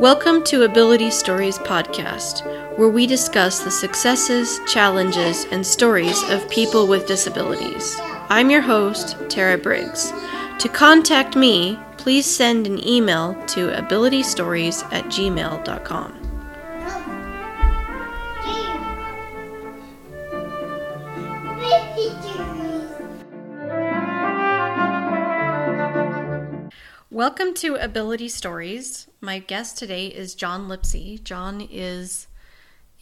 Welcome to Ability Stories Podcast, where we discuss the successes, challenges, and stories of people with disabilities. I'm your host, Tara Briggs. To contact me, please send an email to abilitystories at gmail.com. Welcome to Ability Stories. My guest today is John Lipsey. John is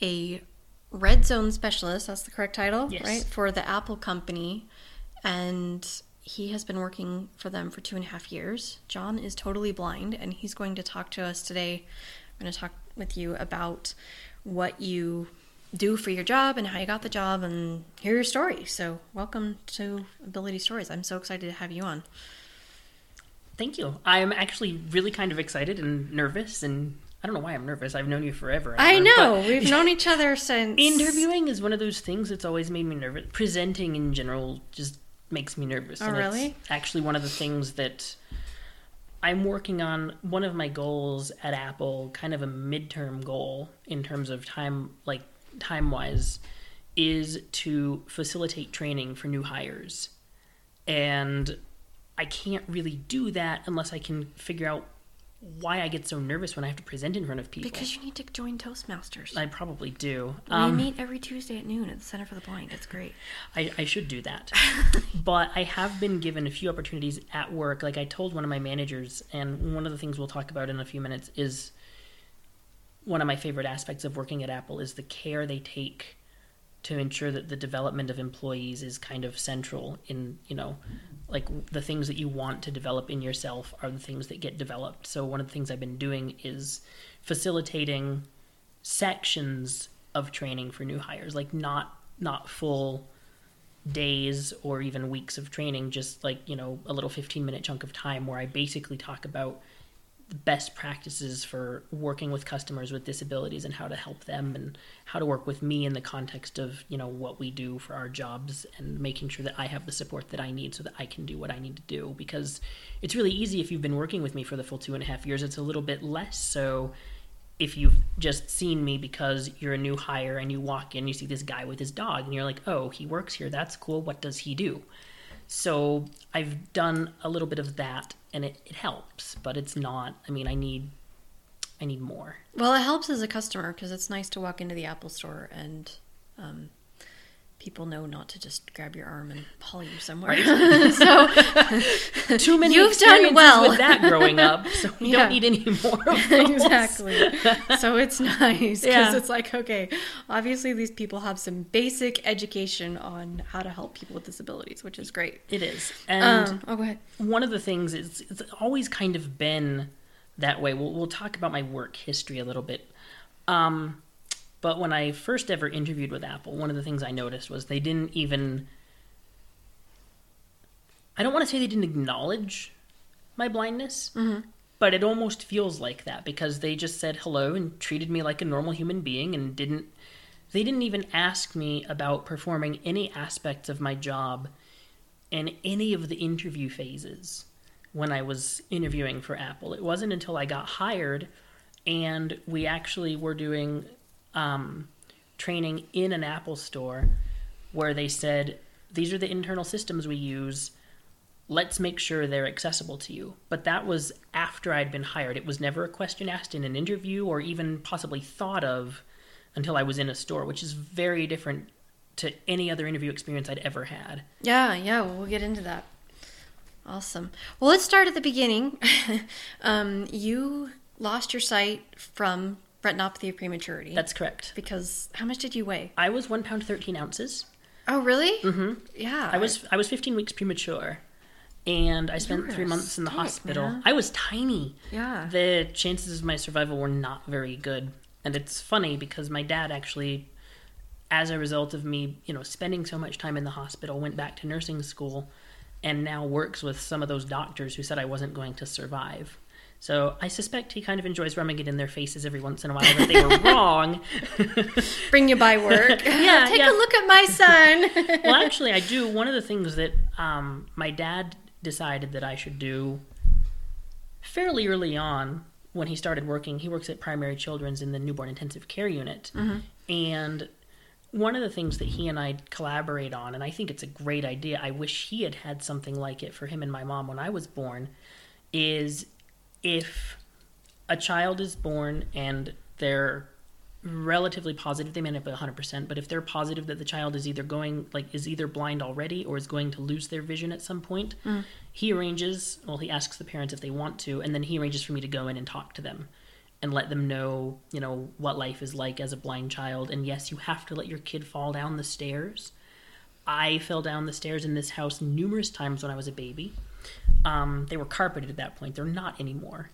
a red zone specialist, that's the correct title, Yes. right? For the Apple company. And he has been working for them for two and a half years. John is totally blind, and he's going to talk to us today. I'm going to talk with you about what you do for your job and how you got the job and hear your story. So, welcome to Ability Stories. I'm so excited to have you on. Thank you. I'm actually really kind of excited and nervous, and I don't know why I'm nervous. I've known you forever. and I know. We've known each other since. interviewing is one of those things that's always made me nervous. Presenting in general just makes me nervous. Oh, and it's really? actually one of the things that I'm working on. One of my goals at Apple, kind of a midterm goal in terms of time, like time wise, is to facilitate training for new hires. And I can't really do that unless I can figure out why I get so nervous when I have to present in front of people. Because you need to join Toastmasters. I probably do. we Um, meet every Tuesday at noon at the Center for the Blind. It's great. I, I should do that. but I have been given a few opportunities at work. Like I told one of my managers, and one of the things we'll talk about in a few minutes is one of my favorite aspects of working at Apple is the care they take to ensure that the development of employees is kind of central in, you know, like the things that you want to develop in yourself are the things that get developed. So one of the things I've been doing is facilitating sections of training for new hires, like not not full days or even weeks of training, just like, you know, a little 15 minute chunk of time where I basically talk about best practices for working with customers with disabilities and how to help them and how to work with me in the context of, you know, what we do for our jobs and making sure that I have the support that I need so that I can do what I need to do. Because it's really easy if you've been working with me for the full two and a half years. It's a little bit less so if you've just seen me because you're a new hire and you walk in, you see this guy with his dog, and you're like, oh, he works here. That's cool. What does he do? So I've done a little bit of that, and it, it helps, but it's not. I mean, I need, I need more. Well, it helps as a customer because it's nice to walk into the Apple store and um, people know not to just grab your arm and haul you somewhere. so Too many You've done well. with that growing up, so we Yeah. don't need any more. Of those. exactly. so it's nice because Yeah. it's like, okay, obviously these people have some basic education on how to help people with disabilities, which is great. It is, and Um, oh, go ahead. one of the things is it's always kind of been that way. We'll, we'll talk about my work history a little bit. Um, but when I first ever interviewed with Apple, one of the things I noticed was they didn't even. I don't want to say they didn't acknowledge my blindness, mm-hmm. but it almost feels like that because they just said hello and treated me like a normal human being and didn't. They didn't even ask me about performing any aspects of my job in any of the interview phases when I was interviewing for Apple. It wasn't until I got hired and we actually were doing um, training in an Apple store where they said, These are the internal systems we use. Let's make sure they're accessible to you. But that was after I'd been hired. It was never a question asked in an interview or even possibly thought of until I was in a store, which is very different to any other interview experience I'd ever had. Yeah, yeah, we'll get into that. Awesome. Well, let's start at the beginning. um, you lost your sight from retinopathy of prematurity. That's correct. because how much did you weigh? I was one pound thirteen ounces. Oh, really? Mm-hmm. Yeah. I was I was fifteen weeks premature, and I spent three months in the hospital. man. I was tiny. Yeah. The chances of my survival were not very good, and it's funny because my dad actually, as a result of me, you know, spending so much time in the hospital, went back to nursing school, and now works with some of those doctors who said I wasn't going to survive. So I suspect he kind of enjoys rubbing it in their faces every once in a while that they were wrong. Bring you by work. Yeah, Take yeah. a look at my son. well, actually, I do. One of the things that um, my dad decided that I should do fairly early on when he started working, he works at Primary Children's in the newborn intensive care unit. And one of the things that he and I collaborate on, and I think it's a great idea, I wish he had had something like it for him and my mom when I was born, is if a child is born and they're relatively positive they may not be 100% but if they're positive that the child is either going like is either blind already or is going to lose their vision at some point hmm. he arranges well he asks the parents if they want to and then he arranges for me to go in and talk to them and let them know you know what life is like as a blind child. And yes you have to let your kid fall down the stairs. I fell down the stairs in this house numerous times when i was a baby um, they were carpeted at that point they're not anymore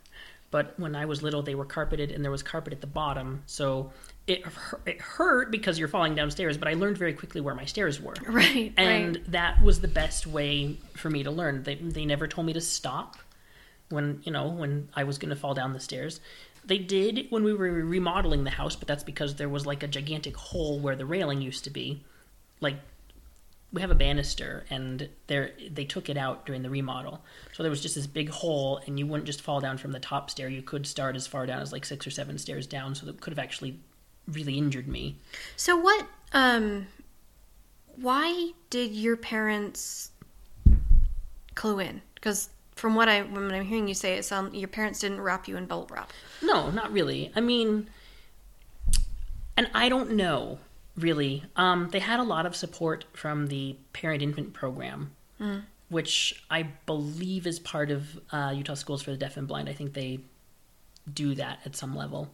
but when I was little, they were carpeted, and there was carpet at the bottom, so it it hurt because you're falling downstairs. But I learned very quickly where my stairs were, Right. and right. that was the best way for me to learn. They they never told me to stop when you know when I was going to fall down the stairs. They did when we were remodeling the house, but that's because there was like a gigantic hole where the railing used to be. Like we have a banister and there they took it out during the remodel. So there was just this big hole and you wouldn't just fall down from the top stair. You could start as far down as like 6 or 7 stairs down, so that could have actually really injured me. So what? Um, why did your parents clue in? Because from what I when I'm hearing you say, it sound your parents didn't wrap you in bubble wrap. No, not really. I mean, and I don't know really. Um, they had a lot of support from the parent infant program, which I believe is part of uh, Utah Schools for the Deaf and Blind. I think they do that at some level.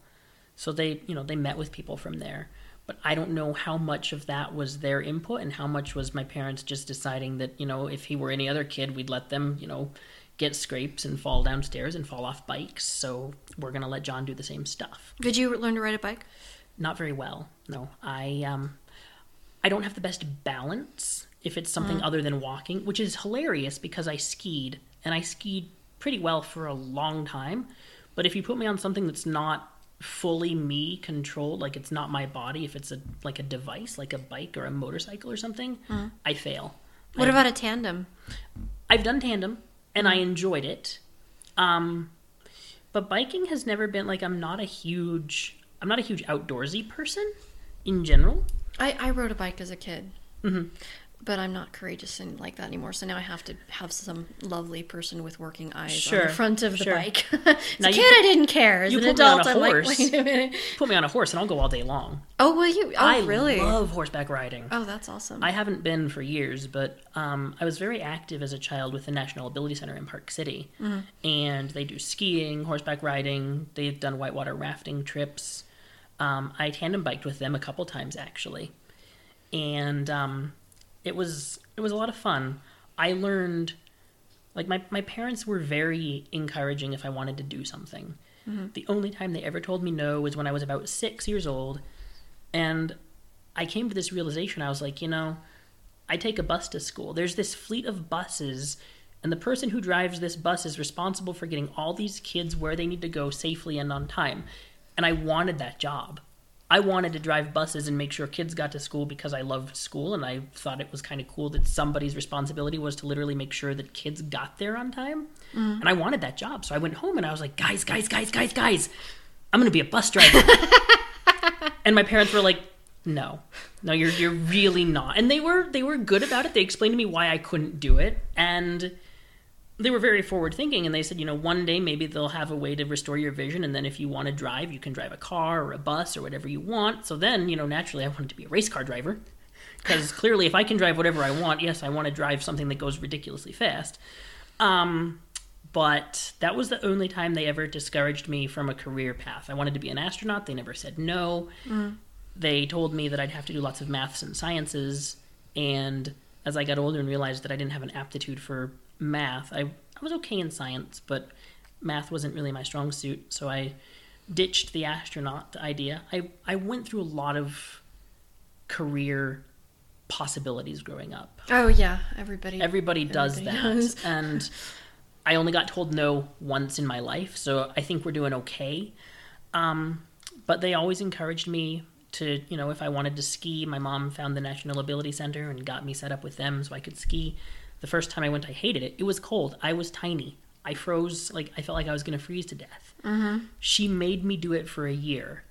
So they, you know, they met with people from there. But I don't know how much of that was their input and how much was my parents just deciding that, you know, if he were any other kid, we'd let them, you know, get scrapes and fall downstairs and fall off bikes. So we're going to let John do the same stuff. Did you learn to ride a bike? Not very well. No. I um I don't have the best balance if it's something other than walking, which is hilarious because I skied and I skied pretty well for a long time. But if you put me on something that's not fully me controlled, like it's not my body, if it's a like a device, like a bike or a motorcycle or something, I fail. What about a tandem? I've done tandem and I enjoyed it. Um, but biking has never been like I'm not a huge I'm not a huge outdoorsy person in general. I, I rode a bike as a kid. But I'm not courageous and like that anymore. So now I have to have some lovely person with working eyes on the front of the sure. bike. as Now a kid, put- I didn't care. As you an put me on adult, a I'm like, horse. wait a minute. Put me on a horse and I'll go all day long. Oh, will you? Oh, I really? love horseback riding. Oh, that's awesome. I haven't been for years, but um, I was very active as a child with the National Ability Center in Park City. And they do skiing, horseback riding, they've done whitewater rafting trips. Um, I tandem biked with them a couple times actually. And um, it was it was a lot of fun. I learned like my, my parents were very encouraging if I wanted to do something. The only time they ever told me no was when I was about six years old. And I came to this realization. I was like, you know, I take a bus to school. There's this fleet of buses, and the person who drives this bus is responsible for getting all these kids where they need to go safely and on time. And I wanted that job. I wanted to drive buses and make sure kids got to school because I loved school and I thought it was kind of cool that somebody's responsibility was to literally make sure that kids got there on time. Mm-hmm. And I wanted that job. So I went home and I was like, guys, guys, guys, guys, guys, I'm going to be a bus driver. and my parents were like, no, no, you're you're really not. And they were they were good about it. They explained to me why I couldn't do it, and they were very forward thinking. And they said, you know, one day maybe they'll have a way to restore your vision, and then if you want to drive, you can drive a car or a bus or whatever you want. So then, you know, naturally, I wanted to be a race car driver because clearly, if I can drive whatever I want, yes, I want to drive something that goes ridiculously fast. Um, but that was the only time they ever discouraged me from a career path. I wanted to be an astronaut. They never said no. They told me that I'd have to do lots of maths and sciences. And as I got older and realized that I didn't have an aptitude for math, I, I was okay in science, but math wasn't really my strong suit. So I ditched the astronaut idea. I, I went through a lot of career possibilities growing up. oh yeah, everybody. Everybody does Everybody that. does. And I only got told no once in my life, so I think we're doing okay. Um, but they always encouraged me to, you know, if I wanted to ski, my mom found the National Ability Center and got me set up with them so I could ski. The first time I went, I hated it. It was cold. I was tiny. I froze like I felt like I was going to freeze to death. Mm-hmm. She made me do it for a year,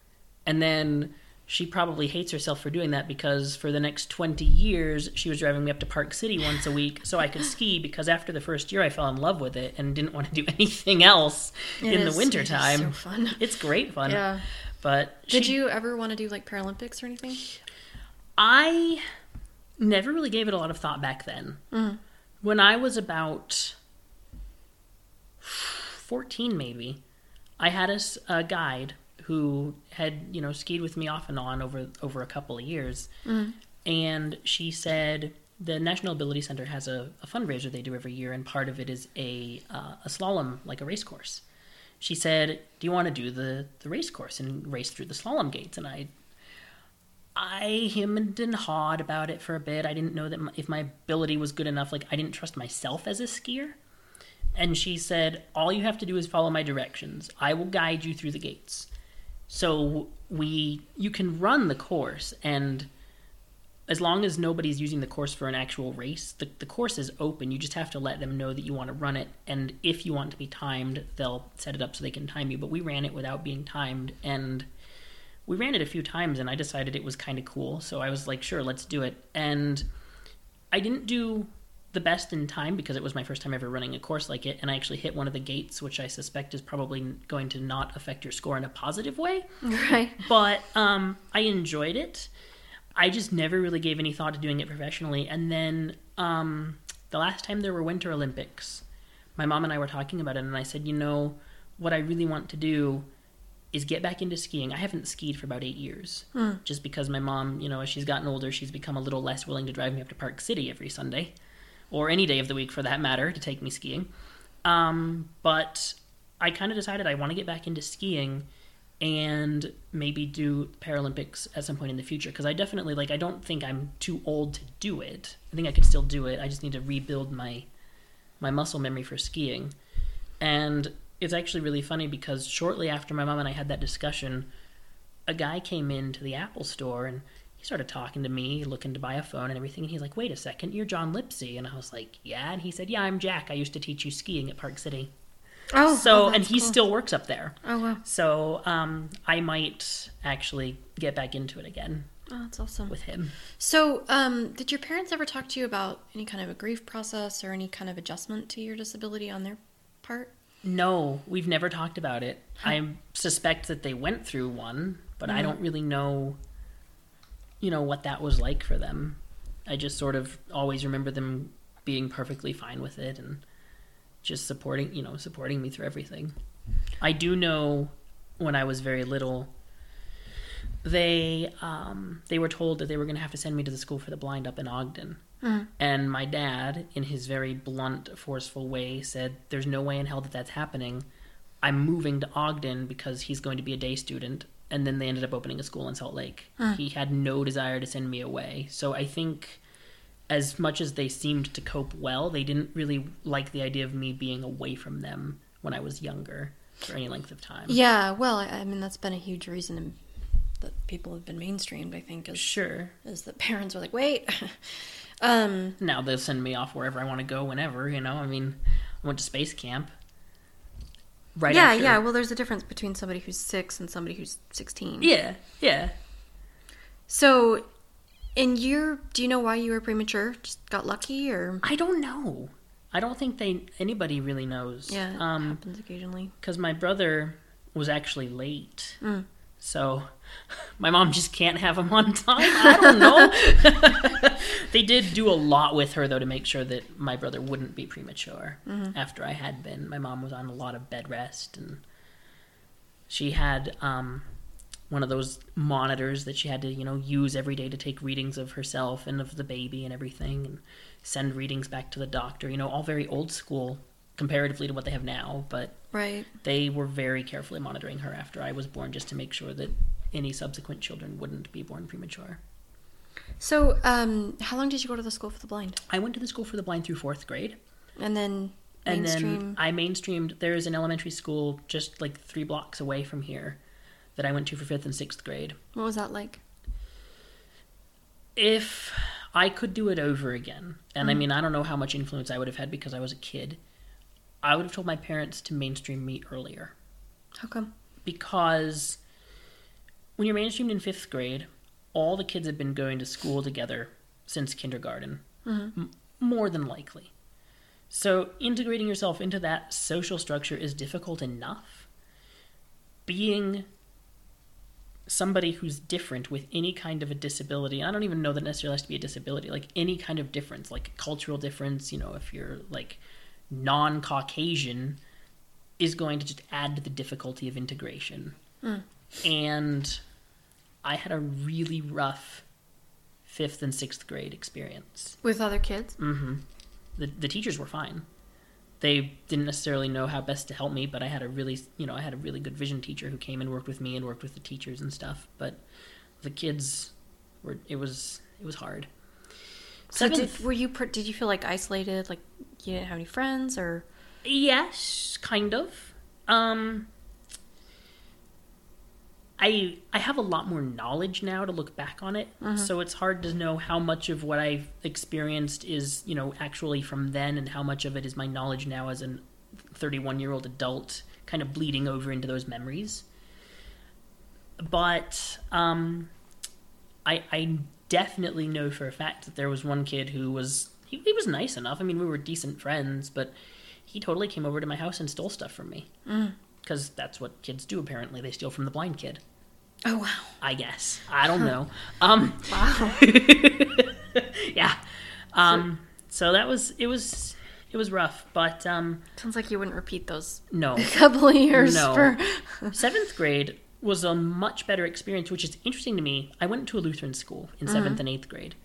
and then she probably hates herself for doing that because for the next 20 years she was driving me up to Park City once a week so I could ski because after the first year I fell in love with it and didn't want to do anything else It in is- the winter it is time. so fun. It's great fun. Yeah. But Did she- you ever want to do like Paralympics or anything? I never really gave it a lot of thought back then. Mhm. When I was about 14, maybe, I had a, a guide who had, you know, skied with me off and on over, over a couple of years. Mhm. And she said the National Ability Center has a, a fundraiser they do every year, and part of it is a, uh, a slalom, like a race course. She said, "Do you want to do the, the race course and race through the slalom gates?" And I I hemmed and hawed about it for a bit. I didn't know that my, if my ability was good enough. Like I didn't trust myself as a skier. And she said, "All you have to do is follow my directions. I will guide you through the gates." So we, you can run the course, and as long as nobody's using the course for an actual race, the, the course is open. You just have to let them know that you want to run it, and if you want to be timed, they'll set it up so they can time you. But we ran it without being timed, and we ran it a few times and I decided it was kind of cool. So I was like, sure, let's do it. And I didn't do the best in time because it was my first time ever running a course like it. And I actually hit one of the gates, which I suspect is probably going to not affect your score in a positive way. Right. But um, I enjoyed it. I just never really gave any thought to doing it professionally. And then um, the last time there were Winter Olympics, my mom and I were talking about it, and I said, you know, what I really want to do is get back into skiing. I haven't skied for about eight years, just because my mom, you know, as she's gotten older, she's become a little less willing to drive me up to Park City every Sunday, or any day of the week for that matter, to take me skiing. Um, but I kind of decided I want to get back into skiing and maybe do Paralympics at some point in the future because I definitely like I don't think I'm too old to do it. I think I could still do it. I just need to rebuild my my muscle memory for skiing. And it's actually really funny because shortly after my mom and I had that discussion, a guy came into the Apple store and he started talking to me, looking to buy a phone and everything. And he's like, "Wait a second, you're John Lipsy." And I was like, "Yeah." And he said, "Yeah, I'm Jack. I used to teach you skiing at Park City." Oh, so, oh, and he cool. still works up there. Oh wow. So um, I might actually get back into it again Oh, that's awesome. with him. So, um, did your parents ever talk to you about any kind of a grief process or any kind of adjustment to your disability on their part? No, we've never talked about it. I suspect that they went through one, but I don't really know, you know, what that was like for them. I just sort of always remember them being perfectly fine with it and just supporting, you know, supporting me through everything. I do know when I was very little, they um, they were told that they were going to have to send me to the school for the blind up in Ogden. Mm. And my dad, in his very blunt, forceful way, said, There's no way in hell that that's happening. I'm moving to Ogden because he's going to be a day student. And then they ended up opening a school in Salt Lake. Hmm. He had no desire to send me away. So I think, as much as they seemed to cope well, they didn't really like the idea of me being away from them when I was younger for any length of time. Yeah, well, I, I mean that's been a huge reason in- that people have been mainstreamed. I think is Sure. is that parents were like, wait, um, Now they'll send me off wherever I want to go whenever, you know? I mean, I went to space camp. Right yeah, after- yeah. Well, there's a difference between somebody who's six and somebody who's sixteen. Yeah, yeah. So, in your, do you know why you were premature? Just got lucky, or I don't know. I don't think they anybody really knows. yeah, it Um, happens occasionally. because my brother was actually late, Mm. so my mom just can't have him on time. I don't know. they did do a lot with her though to make sure that my brother wouldn't be premature. Mm-hmm. After I had been, my mom was on a lot of bed rest, and she had um, one of those monitors that she had to you know use every day to take readings of herself and of the baby and everything, and send readings back to the doctor. You know, all very old school comparatively to what they have now, but Right. they were very carefully monitoring her after I was born just to make sure that any subsequent children wouldn't be born premature. So, um, how long did you go to the school for the blind? I went to the school for the blind through fourth grade. And then And then I mainstreamed. There's an elementary school just like three blocks away from here that I went to for fifth and sixth grade. what was that like? If I could do it over again, and I mean, I don't know how much influence I would have had because I was a kid, I would have told my parents to mainstream me earlier How come? because when you're mainstreamed in fifth grade, all the kids have been going to school together since kindergarten, mm-hmm. m- more than likely. So integrating yourself into that social structure is difficult enough. Being somebody who's different with any kind of a disability, I don't even know that necessarily has to be a disability, like any kind of difference, like cultural difference, you know, if you're like non Caucasian, is going to just add to the difficulty of integration. Mm. And I had a really rough fifth and sixth grade experience. With other kids? hmm The, the teachers were fine. They didn't necessarily know how best to help me, but I had a really, you know, I had a really good vision teacher who came and worked with me and worked with the teachers and stuff. But the kids were, it was, it was hard. So did, were you did you feel like isolated, like you didn't have any friends, or Yes, kind of. Um I I have a lot more knowledge now to look back on it. So it's hard to know how much of what I've experienced is, you know, actually from then and how much of it is my knowledge now as an 31-year-old adult kind of bleeding over into those memories. But um I I definitely know for a fact that there was one kid who was he, he was nice enough. I mean, we were decent friends, but he totally came over to my house and stole stuff from me. Because that's what kids do, apparently. They steal from the blind kid. oh wow, I guess. I don't know. Um, wow, yeah. Um, so that was, it was, it was rough, but um, sounds like you wouldn't repeat those no. a couple of years No. for. Seventh grade was a much better experience, which is interesting to me. I went to a Lutheran school in 7th and eighth grade,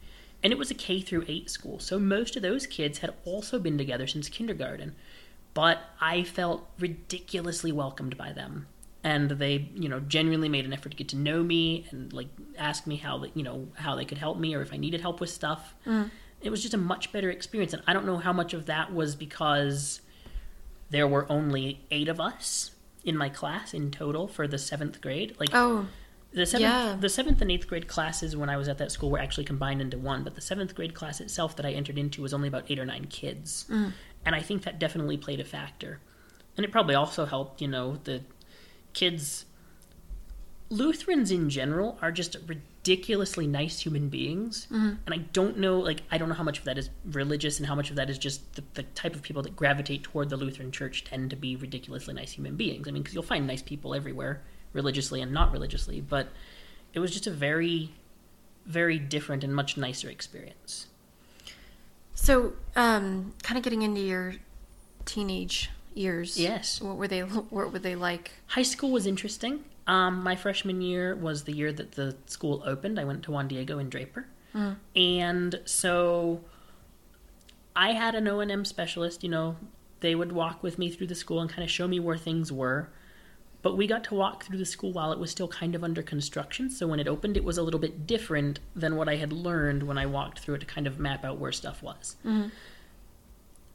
and it was a K through eight school. So most of those kids had also been together since kindergarten, but I felt ridiculously welcomed by them. And they, you know, genuinely made an effort to get to know me and like ask me how, they, you know, how they could help me or if I needed help with stuff. Mm. It was just a much better experience, and I don't know how much of that was because there were only eight of us in my class in total for the seventh grade. Like Oh, the seventh, yeah. the seventh and eighth grade classes when I was at that school were actually combined into one, but the seventh grade class itself that I entered into was only about eight or nine kids, mm. And I think that definitely played a factor. And it probably also helped, you know, the kids. Lutherans in general are just ridiculously nice human beings, mm-hmm. and I don't know, like, I don't know how much of that is religious and how much of that is just the, the type of people that gravitate toward the Lutheran Church tend to be ridiculously nice human beings. I mean, because you'll find nice people everywhere, religiously and not religiously, but it was just a very, very different and much nicer experience. So um, kind of getting into your teenage years. Yes. What were they? What were they like? High school was interesting. Um, my freshman year was the year that the school opened. I went to Juan Diego in Draper, and so I had an O and M specialist. You know, they would walk with me through the school and kind of show me where things were. But we got to walk through the school while it was still kind of under construction. So when it opened, it was a little bit different than what I had learned when I walked through it to kind of map out where stuff was mm-hmm.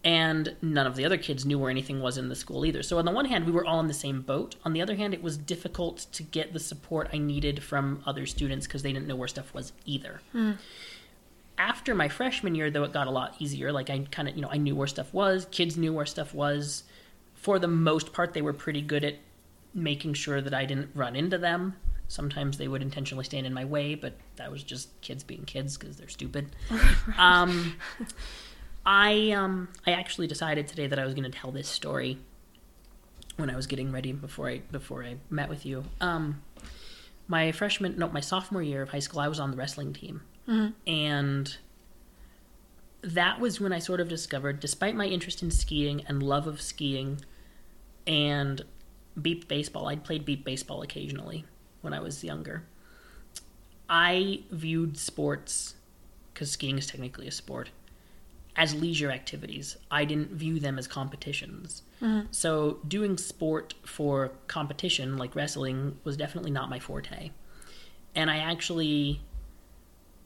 and none of the other kids knew where anything was in the school either. So on the one hand, we were all in the same boat. On the other hand, it was difficult to get the support I needed from other students because they didn't know where stuff was either. Mm-hmm. After my freshman year, though, it got a lot easier. Like I kind of, you know, I knew where stuff was. Kids knew where stuff was. For the most part, they were pretty good at making sure that I didn't run into them. Sometimes they would intentionally stand in my way, but that was just kids being kids because they're stupid. um, I um I actually decided today that I was going to tell this story when I was getting ready before I before I met with you. Um my freshman no my sophomore year of high school I was on the wrestling team. And that was when I sort of discovered despite my interest in skiing and love of skiing and beep baseball, I'd played beep baseball occasionally when I was younger. I viewed sports cuz skiing is technically a sport as leisure activities. I didn't view them as competitions. Mm-hmm. So doing sport for competition like wrestling was definitely not my forte. And I actually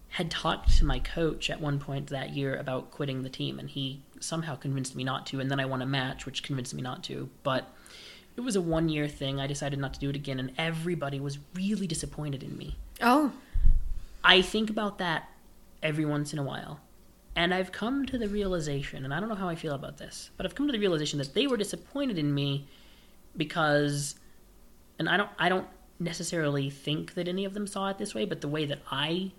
had talked to my coach at one point that year about quitting the team and he somehow convinced me not to and then I won a match which convinced me not to. But it was a one year thing. I decided not to do it again and everybody was really disappointed in me. Oh, I think about that every once in a while. And I've come to the realization, and I don't know how I feel about this, but I've come to the realization that they were disappointed in me because and I don't I don't necessarily think that any of them saw it this way, but the way that I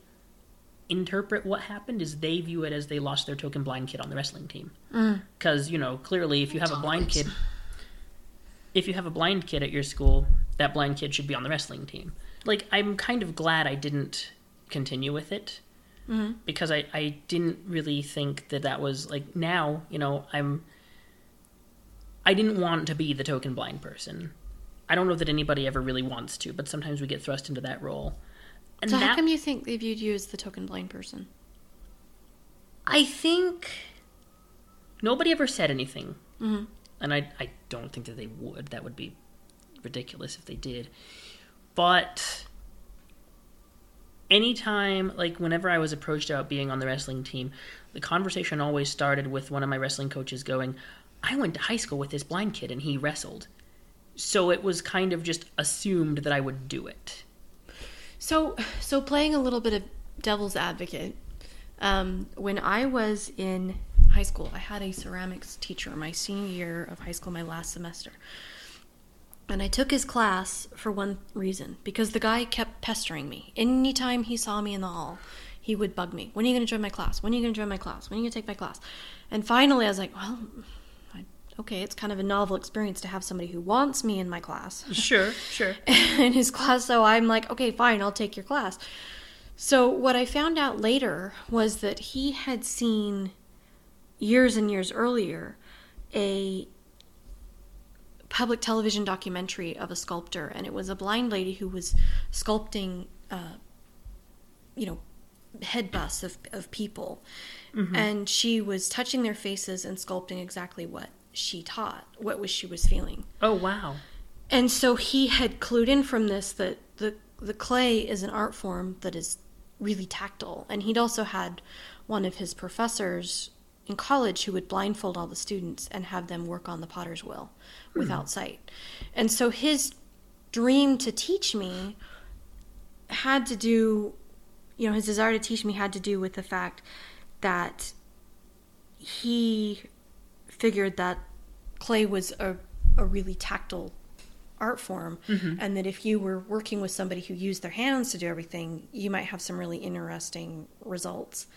interpret what happened is they view it as they lost their token blind kid on the wrestling team. Mm. Because, you know, clearly if you have a blind kid if you have a blind kid at your school, that blind kid should be on the wrestling team. Like I'm kind of glad I didn't continue with it because I, I didn't really think that that was like now you know i'm i didn't want to be the token blind person i don't know that anybody ever really wants to but sometimes we get thrust into that role and So how come you think they viewed you as the token blind person? i think nobody ever said anything Mhm. And I, I don't think that they would. That would be ridiculous if they did. But anytime like whenever i was approached about being on the wrestling team the conversation always started with one of my wrestling coaches going i went to high school with this blind kid and he wrestled. So it was kind of just assumed that i would do it. So, so playing a little bit of devil's advocate, um, when I was in high school, I had a ceramics teacher my senior year of high school, my last semester. And I took his class for one reason because the guy kept pestering me. Anytime he saw me in the hall, he would bug me. When are you going to join my class? When are you going to join my class? When are you going to take my class? And finally, I was like, well, I, okay, it's kind of a novel experience to have somebody who wants me in my class sure sure in his class. So I'm like, okay, fine, I'll take your class. So what I found out later was that he had seen years and years earlier a public television documentary of a sculptor, and it was a blind lady who was sculpting, uh, you know, head busts of, of people. And she was touching their faces and sculpting exactly what she taught, what was she was feeling. oh wow And so he had clued in from this that the the clay is an art form that is really tactile. And he'd also had one of his professors in college who would blindfold all the students and have them work on the potter's wheel hmm. without sight. And so his dream to teach me had to do you know, his desire to teach me had to do with the fact that he figured that clay was a, a really tactile art form mm-hmm. and that if you were working with somebody who used their hands to do everything you might have some really interesting results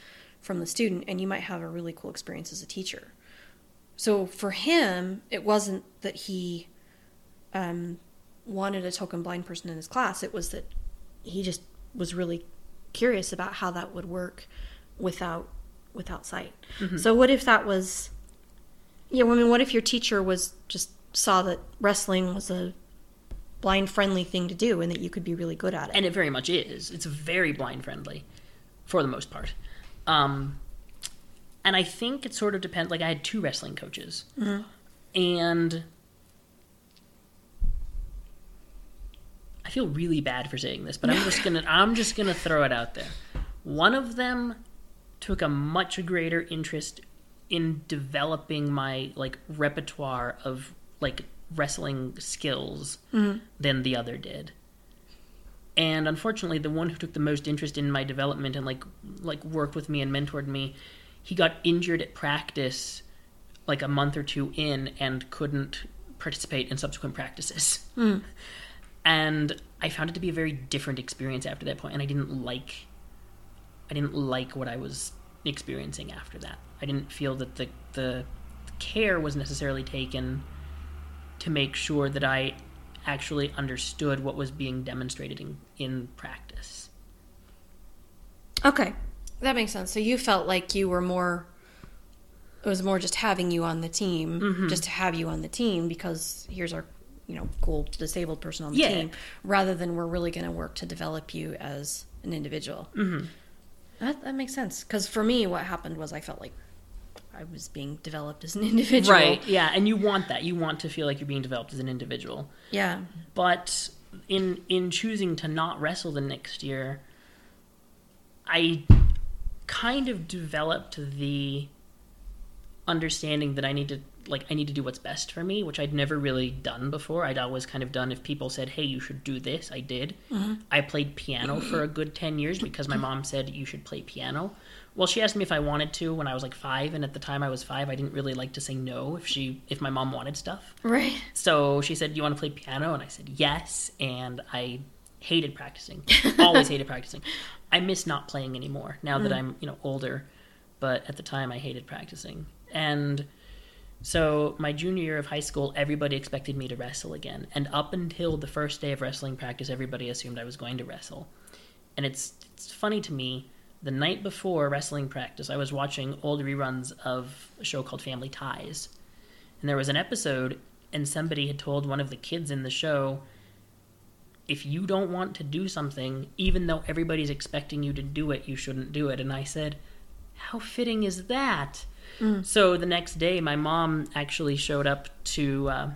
from the student and you might have a really cool experience as a teacher so for him it wasn't that he um, wanted a token blind person in his class it was that he just was really curious about how that would work without without sight so what if that was yeah, I mean, what if your teacher was just saw that wrestling was a blind friendly thing to do and that you could be really good at it? and it very much is. It's very blind friendly, for the most part. Um, and I think it sort of depends. Like I had two wrestling coaches, and I feel really bad for saying this, but I'm just gonna I'm just gonna throw it out there. One of them took a much greater interest in developing my like repertoire of like wrestling skills than the other did and unfortunately the one who took the most interest in my development and like like worked with me and mentored me he got injured at practice like a month or two in and couldn't participate in subsequent practices. Hmm. And i found it to be a very different experience after that point and i didn't like i didn't like what i was experiencing after that. I didn't feel that the the care was necessarily taken to make sure that i actually understood what was being demonstrated in, in practice. okay, that makes sense. So you felt like you were more. It was more just having you on the team, just to have you on the team because here's our, you know, cool disabled person on the Yeah. team, rather than we're really going to work to develop you as an individual. Mm-hmm. That that makes sense because for me, what happened was I felt like I was being developed as an individual. Right yeah, and you want that. You want to feel like you're being developed as an individual. Yeah. But in in choosing to not wrestle the next year, I kind of developed the understanding that I need to like I need to do what's best for me, which I'd never really done before. I'd always kind of done if people said, "Hey, you should do this," I did. Mm-hmm. I played piano for a good ten years because my mom said you should play piano. Well, she asked me if I wanted to when I was like five, and at the time I was five, I didn't really like to say no if she if my mom wanted stuff. Right. So she said, "You want to play piano?" And I said, "Yes." And I hated practicing. Always hated practicing. I miss not playing anymore now that mm. I'm, you know, older, but at the time I hated practicing. And so my junior year of high school, everybody expected me to wrestle again. And up until the first day of wrestling practice, everybody assumed I was going to wrestle. And it's it's funny to me, the night before wrestling practice, I was watching old reruns of a show called Family Ties. And there was an episode and somebody had told one of the kids in the show if you don't want to do something, even though everybody's expecting you to do it, you shouldn't do it. And I said, How fitting is that? So the next day, my mom actually showed up to uh,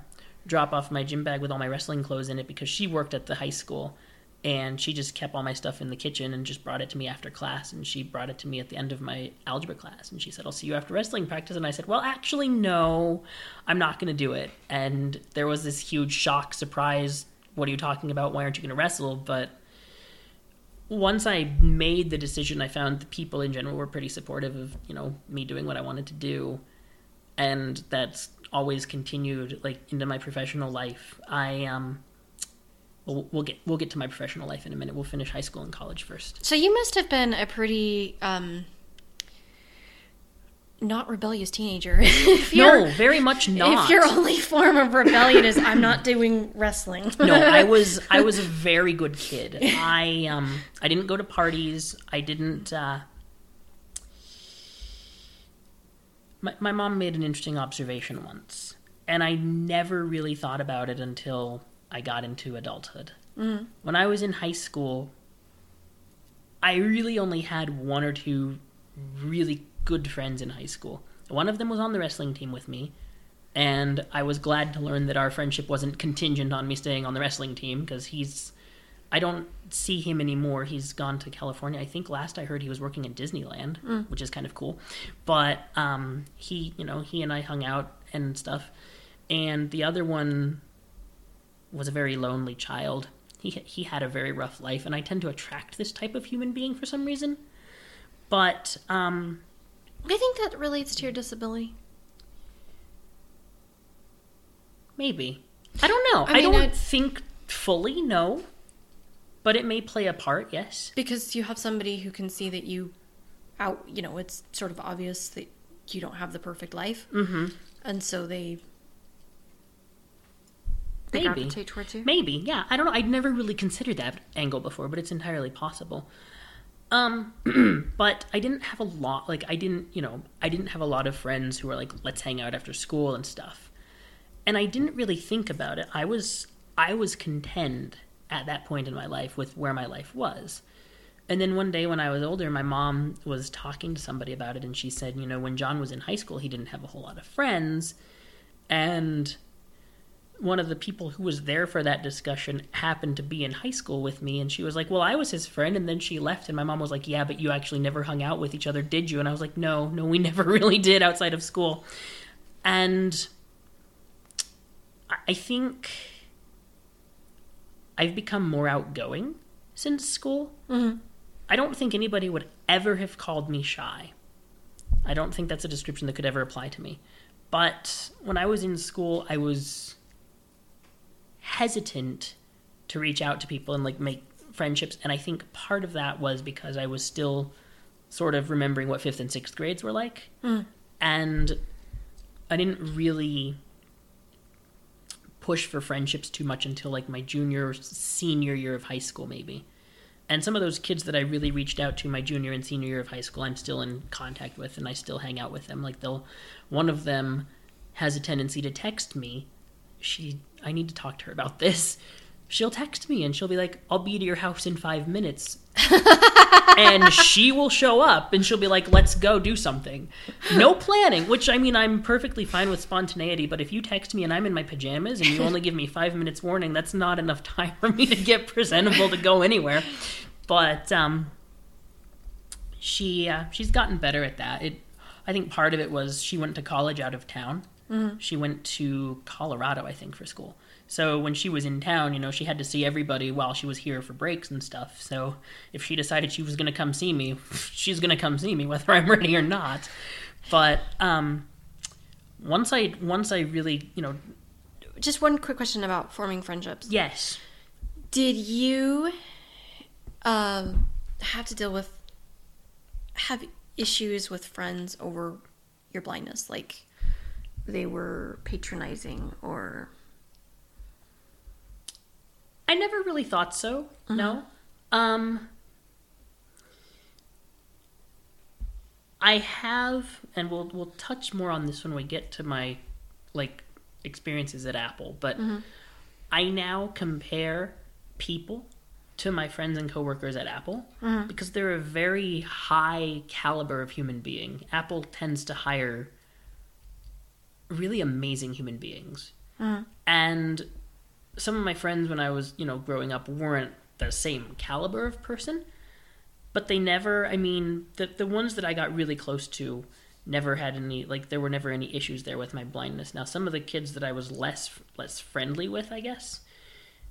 drop off my gym bag with all my wrestling clothes in it because she worked at the high school. And she just kept all my stuff in the kitchen and just brought it to me after class. And she brought it to me at the end of my algebra class. And she said, I'll see you after wrestling practice. And I said, Well, actually, no, I'm not going to do it. And there was this huge shock, surprise. What are you talking about? Why aren't you going to wrestle? But once I made the decision, I found the people in general were pretty supportive of you know me doing what I wanted to do, and that's always continued like into my professional life. I um, we'll, we'll get we'll get to my professional life in a minute. We'll finish high school and college first. So you must have been a pretty um not rebellious teenager. No, very much not. If your only form of rebellion is I'm not doing wrestling. no, I was I was a very good kid. I um I didn't go to parties. I didn't. Uh, my my mom made an interesting observation once, and I never really thought about it until I got into adulthood. When I was in high school, I really only had one or two really good friends in high school. One of them was on the wrestling team with me, and I was glad to learn that our friendship wasn't contingent on me staying on the wrestling team because he's I don't see him anymore. He's gone to California. I think last I heard he was working in Disneyland, which is kind of cool. But um, he, you know, he and I hung out and stuff. And the other one was a very lonely child. He he had a very rough life, and I tend to attract this type of human being for some reason. But um, I think that relates to your disability. Maybe. I don't know. I I, mean, don't I- think fully, no. But it may play a part, yes. Because you have somebody who can see that you out you know, it's sort of obvious that you don't have the perfect life. Mm-hmm. And so they Maybe. gravitate towards you. Maybe, yeah. I don't know. I'd never really considered that angle before, but it's entirely possible. Um, but I didn't have a lot. Like, I didn't, you know, I didn't have a lot of friends who were like, let's hang out after school and stuff. And I didn't really think about it. I was, I was content at that point in my life with where my life was. And then one day when I was older, my mom was talking to somebody about it, and she said, you know, when John was in high school, he didn't have a whole lot of friends, and one of the people who was there for that discussion happened to be in high school with me and she was like well i was his friend and then she left and my mom was like yeah but you actually never hung out with each other did you? And i was like no no we never really did outside of school. And I- think i've become more outgoing since school. Mm-hmm. I don't think anybody would ever have called me shy. I don't think that's a description that could ever apply to me. But when i was in school i was hesitant to reach out to people and like make friendships. And i think part of that was because i was still sort of remembering what fifth and sixth grades were like. Hmm. And i didn't really push for friendships too much until like my junior or senior year of high school maybe. And some of those kids that i really reached out to my junior and senior year of high school i'm still in contact with and i still hang out with them. Like they'll one of them has a tendency to text me she I need to talk to her about this. She'll text me and she'll be like, I'll be to your house in five minutes. and she will show up and she'll be like, let's go do something. No planning, which I mean, I'm perfectly fine with spontaneity, but if you text me and I'm in my pajamas and you only give me five minutes warning, that's not enough time for me to get presentable to go anywhere. But, um, she, uh, she's gotten better at that. It, I think part of it was she went to college out of town She went to Colorado, I think, for school. So when she was in town, you know, she had to see everybody while she was here for breaks and stuff. So if she decided she was going to come see me, she's going to come see me whether I'm ready or not. But um, once I once I really, you know, Just one quick question about forming friendships. yes, Did you um, have to deal with have issues with friends over your blindness? Like they were patronizing or I never really thought so. Mm-hmm. No. Um I have and we'll we'll touch more on this when we get to my like experiences at Apple, but mm-hmm. I now compare people to my friends and coworkers at Apple mm-hmm. because they're a very high caliber of human being. Apple tends to hire really amazing human beings. Uh-huh. And some of my friends when I was, you know, growing up weren't the same caliber of person, but they never, I mean, the the ones that I got really close to never had any like there were never any issues there with my blindness. Now, some of the kids that I was less less friendly with, I guess,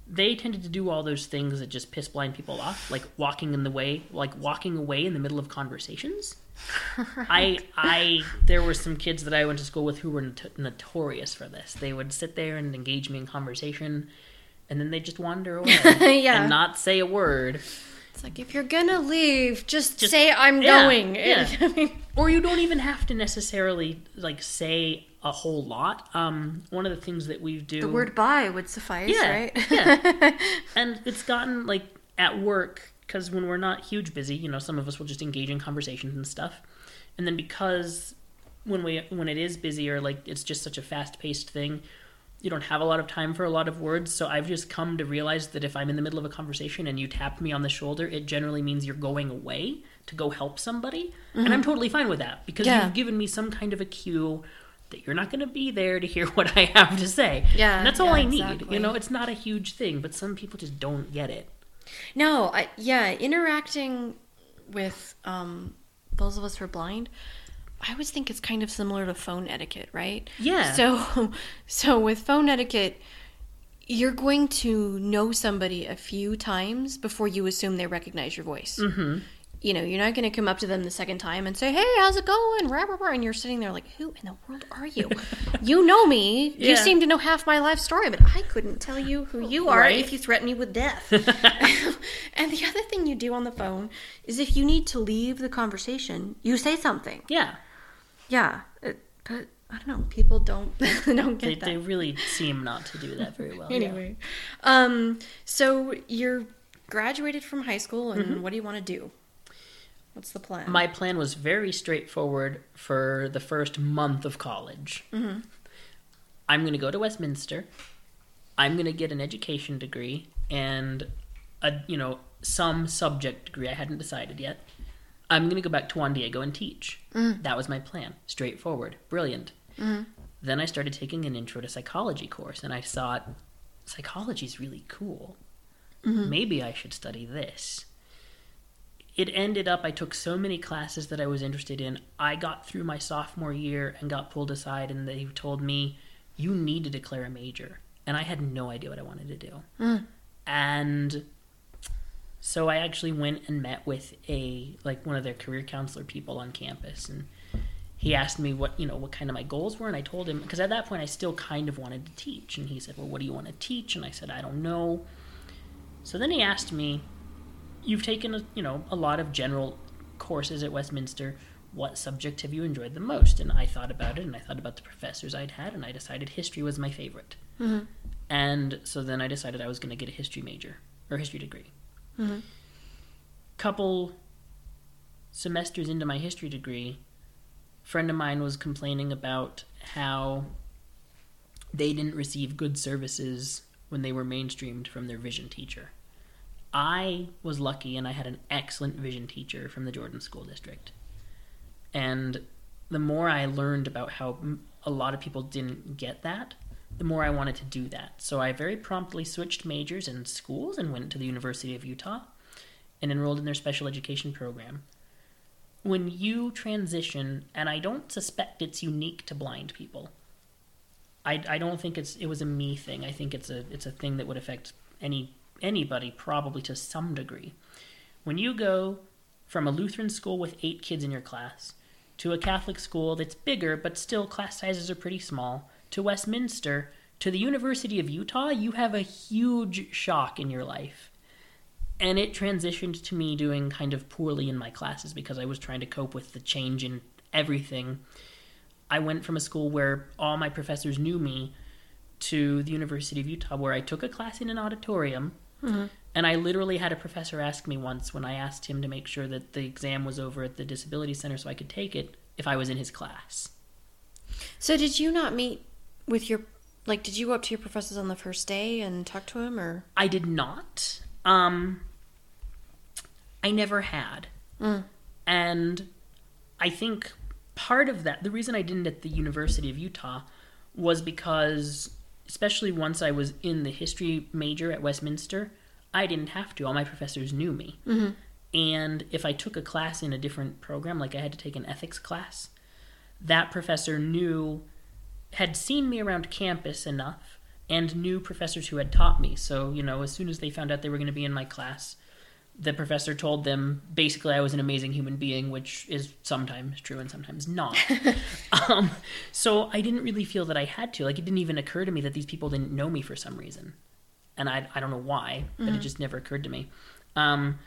they tended to do all those things that just piss blind people off, like walking in the way, like walking away in the middle of conversations. I I there were some kids that I went to school with who were not- notorious for this. They would sit there and engage me in conversation, and then they just wander away Yeah. and not say a word. it's like if you're gonna leave, just, Just- say I'm yeah, going. yeah. I mean, Or you don't even have to necessarily like say a whole lot. Um, one of the things that we do the word bye would suffice, yeah, right? yeah. And it's gotten like at work because when we're not huge busy, you know, some of us will just engage in conversations and stuff. And then because when we when it is busier, like it's just such a fast paced thing, you don't have a lot of time for a lot of words. So I've just come to realize that if I'm in the middle of a conversation and you tap me on the shoulder, it generally means you're going away to go help somebody, and I'm mm-hmm. totally fine with that because Yeah. you've given me some kind of a cue. That you're not going to be there to hear what I have to say. Yeah, and that's all yeah, I need. exactly. You know, it's not a huge thing, but some people just don't get it. No, I, yeah, interacting with um, those of us who are blind, I always think it's kind of similar to phone etiquette, right? Yeah. So, so with phone etiquette, you're going to know somebody a few times before you assume they recognize your voice. Mm-hmm. You know, you're not going to come up to them the second time and say, "Hey, how's it going?" Rah, rah, rah, and you're sitting there like, "Who in the world are you?" you know me. You seem to know half my life story, but I couldn't tell you who you are Right. if you threaten me with death. and the other thing you do on the phone is if you need to leave the conversation, you say something. Yeah, Yeah, it, but I don't know. People don't don't get they, that. they really seem not to do that very well. yeah. anyway, um, so you're graduated from high school, and Mm-hmm. what do you want to do? What's the plan? My plan was very straightforward for the first month of college. Mm-hmm. I'm going to go to Westminster. I'm going to get an education degree and a you know some subject degree. I hadn't decided yet. I'm going to go back to Juan Diego and teach. Mm. That was my plan. Straightforward, brilliant. Then I started taking an intro to psychology course, and I thought psychology is really cool. Maybe I should study this it ended up I took so many classes that I was interested in. I got through my sophomore year and got pulled aside, and they told me, You need to declare a major. And I had no idea what I wanted to do. Mm. And so I actually went and met with a like one of their career counselor people on campus and he asked me what you know what kind of my goals were and I told him because at that point I still kind of wanted to teach and he said well what do you want to teach and I said I don't know so then he asked me you've taken a, you know a lot of general courses at Westminster. What subject have you enjoyed the most? And I thought about it, and I thought about the professors I'd had, and I decided history was my favorite. Mm-hmm. And so then I decided I was going to get a history major or history degree. Mm-hmm. Couple semesters into my history degree, friend of mine was complaining about how they didn't receive good services when they were mainstreamed from their vision teacher. I was lucky and I had an excellent vision teacher from the Jordan School District. And the more I learned about how a lot of people didn't get that, the more I wanted to do that. So I very promptly switched majors and schools and went to the University of Utah and enrolled in their special education program. When you transition, and I don't suspect it's unique to blind people, I, I don't think it's it was a me thing. I think it's a it's a thing that would affect any anybody probably to some degree. When you go from a Lutheran school with eight kids in your class to a Catholic school that's bigger but still class sizes are pretty small to Westminster to the University of Utah, you have a huge shock in your life. And it transitioned to me doing kind of poorly in my classes because I was trying to cope with the change in everything I went from a school where all my professors knew me to the University of Utah, where I took a class in an auditorium. Mm-hmm. And I literally had a professor ask me once when I asked him to make sure that the exam was over at the disability center so I could take it if I was in his class. So, did you not meet with your, like, did you go up to your professors on the first day and talk to him, or? I did not. Um, I never had. Mm. And I think part of that, the reason I didn't at the University of Utah was because, especially once I was in the history major at Westminster, I didn't have to. All my professors knew me. Mm-hmm. And if I took a class in a different program, like I had to take an ethics class, that professor knew, had seen me around campus enough and knew professors who had taught me. So, you know, as soon as they found out they were going to be in my class, the professor told them basically I was an amazing human being, which is sometimes true and sometimes not. um, so I didn't really feel that I had to. Like, it didn't even occur to me that these people didn't know me for some reason. And I, I don't know why, but mm-hmm. it just never occurred to me. Um,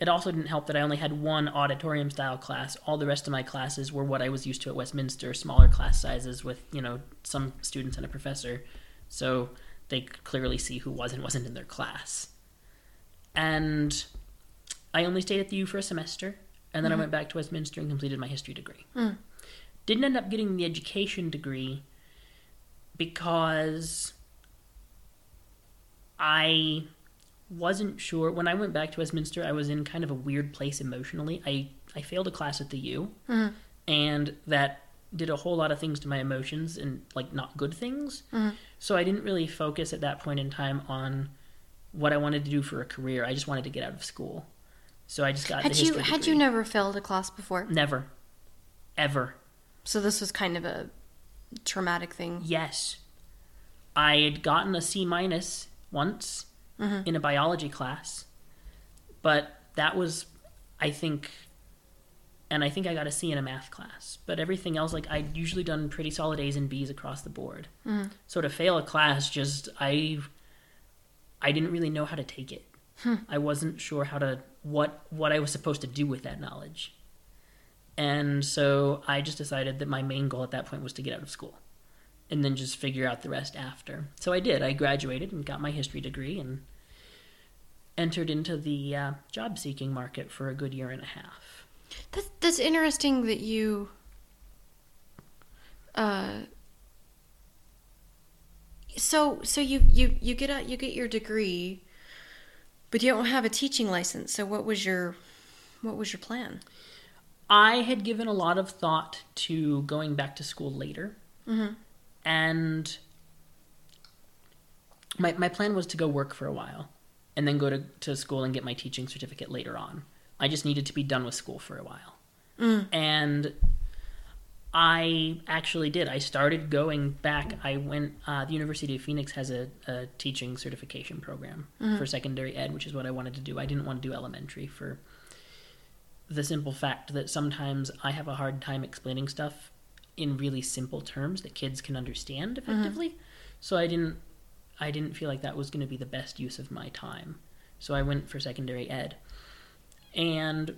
it also didn't help that I only had one auditorium style class. All the rest of my classes were what I was used to at Westminster, smaller class sizes with, you know, some students and a professor. So they could clearly see who was and wasn't in their class. And I only stayed at the U for a semester, and then mm-hmm. I went back to Westminster and completed my history degree. Mm. Didn't end up getting the education degree because I wasn't sure. When I went back to Westminster, I was in kind of a weird place emotionally. I, I failed a class at the U, mm-hmm. and that did a whole lot of things to my emotions and like not good things. Mm-hmm. So I didn't really focus at that point in time on what I wanted to do for a career. I just wanted to get out of school. So I just got had you had you never failed a class before? Never, ever. So this was kind of a traumatic thing. Yes, I had gotten a C minus once mm-hmm. in a biology class, but that was, I think, and I think I got a C in a math class. But everything else, like I'd usually done pretty solid A's and B's across the board. Mm-hmm. So to fail a class, just I, I didn't really know how to take it. Hmm. I wasn't sure how to what what I was supposed to do with that knowledge. And so I just decided that my main goal at that point was to get out of school and then just figure out the rest after. So I did. I graduated and got my history degree and entered into the uh, job seeking market for a good year and a half. That's, that's interesting that you. Uh, so so you you you get a you get your degree but you don't have a teaching license. So what was your what was your plan? I had given a lot of thought to going back to school later. Mm-hmm. And my my plan was to go work for a while and then go to, to school and get my teaching certificate later on. I just needed to be done with school for a while. Mm. And I actually did. I started going back. I went. Uh, the University of Phoenix has a, a teaching certification program mm-hmm. for secondary ed, which is what I wanted to do. I didn't want to do elementary for the simple fact that sometimes I have a hard time explaining stuff in really simple terms that kids can understand mm-hmm. effectively. Mm-hmm. So I didn't. I didn't feel like that was going to be the best use of my time. So I went for secondary ed, and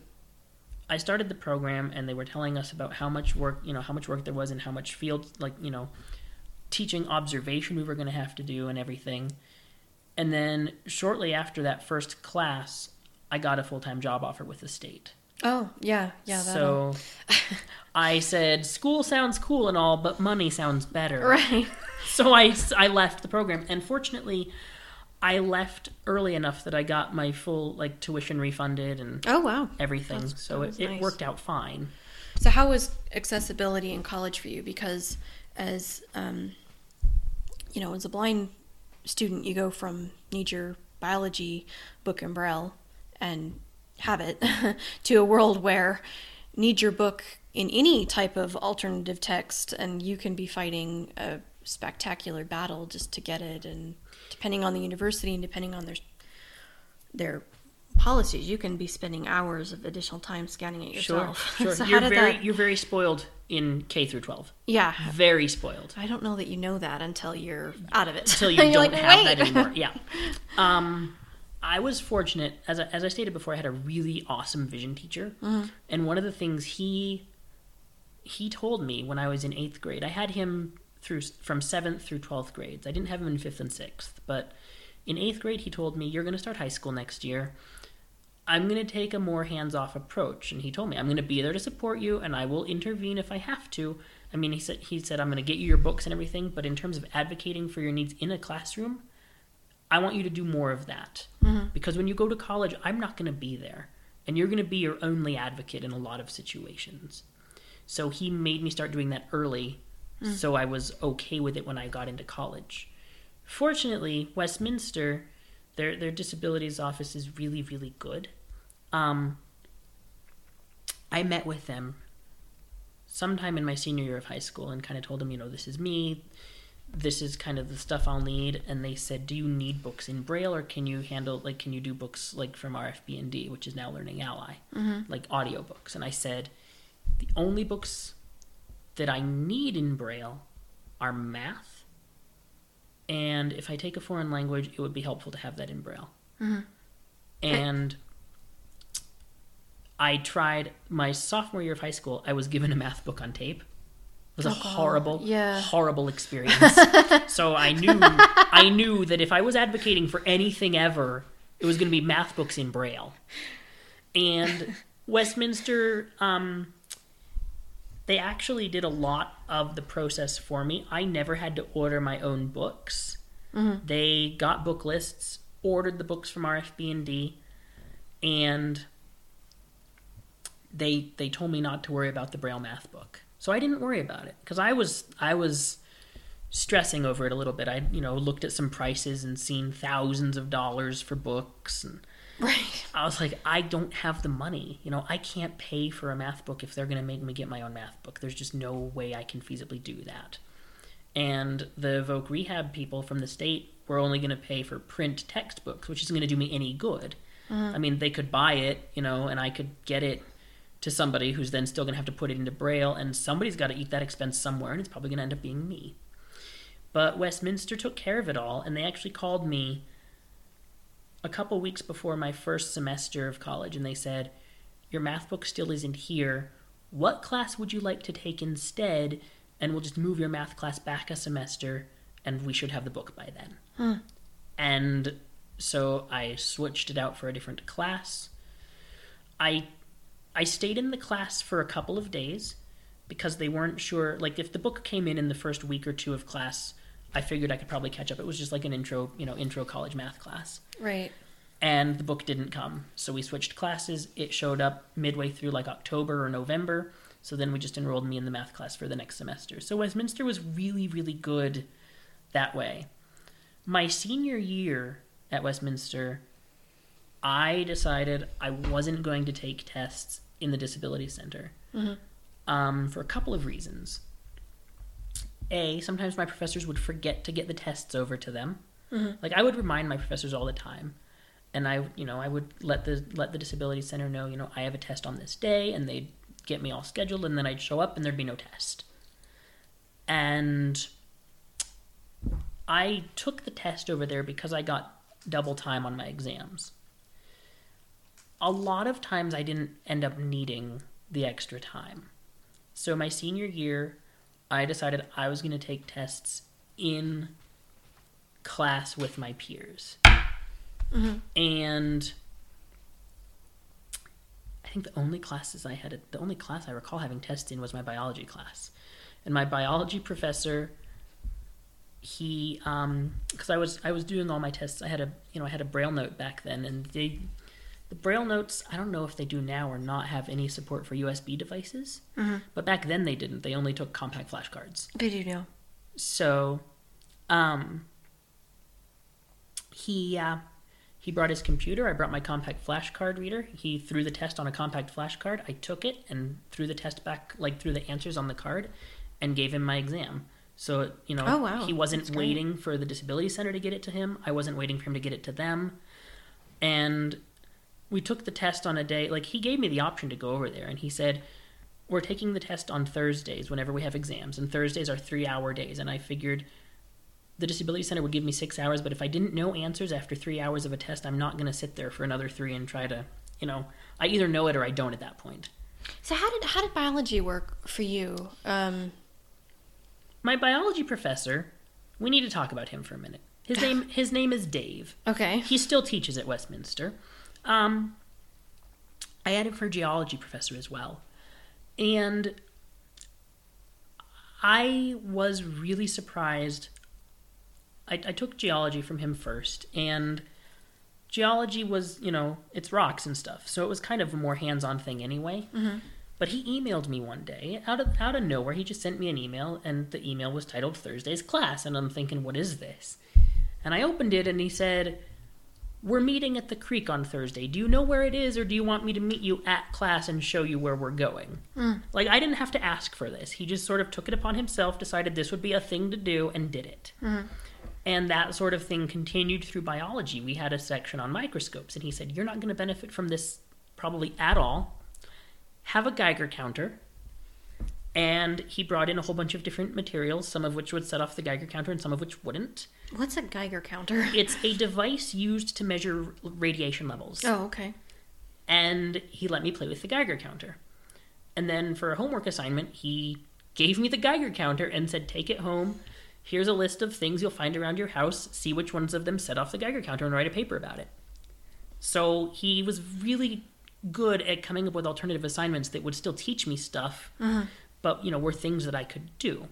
I started the program and they were telling us about how much work, you know, how much work there was and how much field, like, you know, teaching observation we were going to have to do and everything. And then shortly after that first class, I got a full time job offer with the state. Oh, yeah, yeah. So I said, school sounds cool and all, but money sounds better. Right. so I, I left the program. And fortunately, I left early enough that I got my full like tuition refunded and oh wow everything. That's, so it, nice. it worked out fine. So how was accessibility in college for you? Because as um, you know, as a blind student, you go from need your biology book and braille and have it to a world where need your book in any type of alternative text and you can be fighting a spectacular battle just to get it and depending on the university and depending on their their policies you can be spending hours of additional time scanning it yourself sure. so you're very that you're very spoiled in K through 12. yeah Very spoiled. i don't know that you know that until you're out of it Until you don't like, have that anymore. Yeah. Um, I was fortunate, as I, as I stated before, I had a really awesome vision teacher, Mm-hmm. and one of the things he he told me when I was in eighth grade, I had him through from seventh through twelfth grades. I didn't have him in fifth and sixth, but in eighth grade, he told me, "You're going to start high school next year. I'm going to take a more hands-off approach." And he told me, "I'm going to be there to support you, and I will intervene if I have to." I mean, he said he said I'm going to get you your books and everything, but in terms of advocating for your needs in a classroom, I want you to do more of that. Mm-hmm. Because when you go to college, I'm not going to be there. And you're going to be your only advocate in a lot of situations. So he made me start doing that early so I was okay with it when I got into college. Fortunately, Westminster, their their disabilities office is really really good. Um, I met with them sometime in my senior year of high school and kind of told them, you know, this is me. This is kind of the stuff I'll need. And they said, do you need books in Braille or can you handle, like, can you do books like from RFB&D, which is now Learning Ally, like audio books? And I said, the only books that I need in Braille are math. And if I take a foreign language, it would be helpful to have that in Braille. And I tried my sophomore year of high school. I was given a math book on tape. It was a Oh, God. horrible, Yeah. horrible experience. so I knew, I knew that if I was advocating for anything ever, it was going to be math books in Braille. And Westminster, um, they actually did a lot of the process for me. I never had to order my own books. Mm-hmm. They got book lists, ordered the books from RFB&D, and they they told me not to worry about the Braille math book. So I didn't worry about it because I was I was stressing over it a little bit. I you know looked at some prices and seen thousands of dollars for books and right I was like, I don't have the money. You know, I can't pay for a math book if they're going to make me get my own math book. There's just no way I can feasibly do that. And the Voc Rehab people from the state were only going to pay for print textbooks, which isn't going to do me any good. Mm-hmm. I mean, they could buy it, you know, and I could get it to somebody who's then still going to have to put it into Braille, and somebody's got to eat that expense somewhere, and it's probably going to end up being me. But Westminster took care of it all, and they actually called me a couple weeks before my first semester of college, and they said, Your math book still isn't here. What class would you like to take instead? And we'll just move your math class back a semester, and we should have the book by then. And so I switched it out for a different class. I I stayed in the class for a couple of days because they weren't sure. Like, if the book came in in the first week or two of class, I figured I could probably catch up. It was just like an intro, you know, intro college math class right and the book didn't come. So we switched classes. It showed up midway through like October or November. So then we just enrolled me in the math class for the next semester. So Westminster was really, really good that way. My senior year at Westminster, I decided I wasn't going to take tests in the Disability Center um, for a couple of reasons. A, sometimes my professors would forget to get the tests over to them. Mm-hmm. Like I would remind my professors all the time, and I, you know, I would let the let the disability center know, you know, I have a test on this day, and they'd get me all scheduled, and then I'd show up, and there'd be no test. And I took the test over there because I got double time on my exams. A lot of times I didn't end up needing the extra time. So my senior year, I decided I was going to take tests in class with my peers. And I think the only classes I had, the only class I recall having tests in was my biology class. And my biology professor, he, um, because I was I was doing all my tests. I had a you know I had a BrailleNote back then, and they, the BrailleNotes I don't know if they do now or not have any support for USB devices, but back then they didn't. They only took compact flashcards. they do know So, um, he uh, he brought his computer. I brought my compact flash card reader. He threw the test on a compact flash card. I took it and threw the test back, like threw the answers on the card, and gave him my exam. So, you know, Oh, wow. he wasn't waiting for the disability center to get it to him. I wasn't waiting for him to get it to them. And we took the test on a day, like, he gave me the option to go over there, and he said, We're taking the test on Thursdays whenever we have exams, and Thursdays are three hour days. And I figured the disability center would give me six hours, but if I didn't know answers after three hours of a test, I'm not going to sit there for another three and try to, you know, I either know it or I don't at that point. So how did how did biology work for you? Um, My biology professor, we need to talk about him for a minute. His name his name is Dave. okay. He still teaches at Westminster. Um, I had him for geology professor as well, and I was really surprised. I, I took geology from him first, and geology was, you know, it's rocks and stuff, so it was kind of a more hands-on thing anyway. But he emailed me one day out of out of nowhere. He just sent me an email, and the email was titled Thursday's class, and I'm thinking, what is this? And I opened it, and he said, "We're meeting at the creek on Thursday. Do you know where it is, or do you want me to meet you at class and show you where we're going?" Mm. Like I didn't have to ask for this. He just sort of took it upon himself, decided this would be a thing to do, and did it. Mm-hmm. And that sort of thing continued through biology. We had a section on microscopes, and he said, You're not going to benefit from this probably at all. Have a Geiger counter. And he brought in a whole bunch of different materials, some of which would set off the Geiger counter and some of which wouldn't. What's a Geiger counter? It's a device used to measure radiation levels. Oh, okay. And he let me play with the Geiger counter. And then for a homework assignment, he gave me the Geiger counter and said, Take it home. Here's a list of things you'll find around your house. See which ones of them set off the Geiger counter and write a paper about it. So he was really good at coming up with alternative assignments that would still teach me stuff, uh-huh. but you know were things that I could do.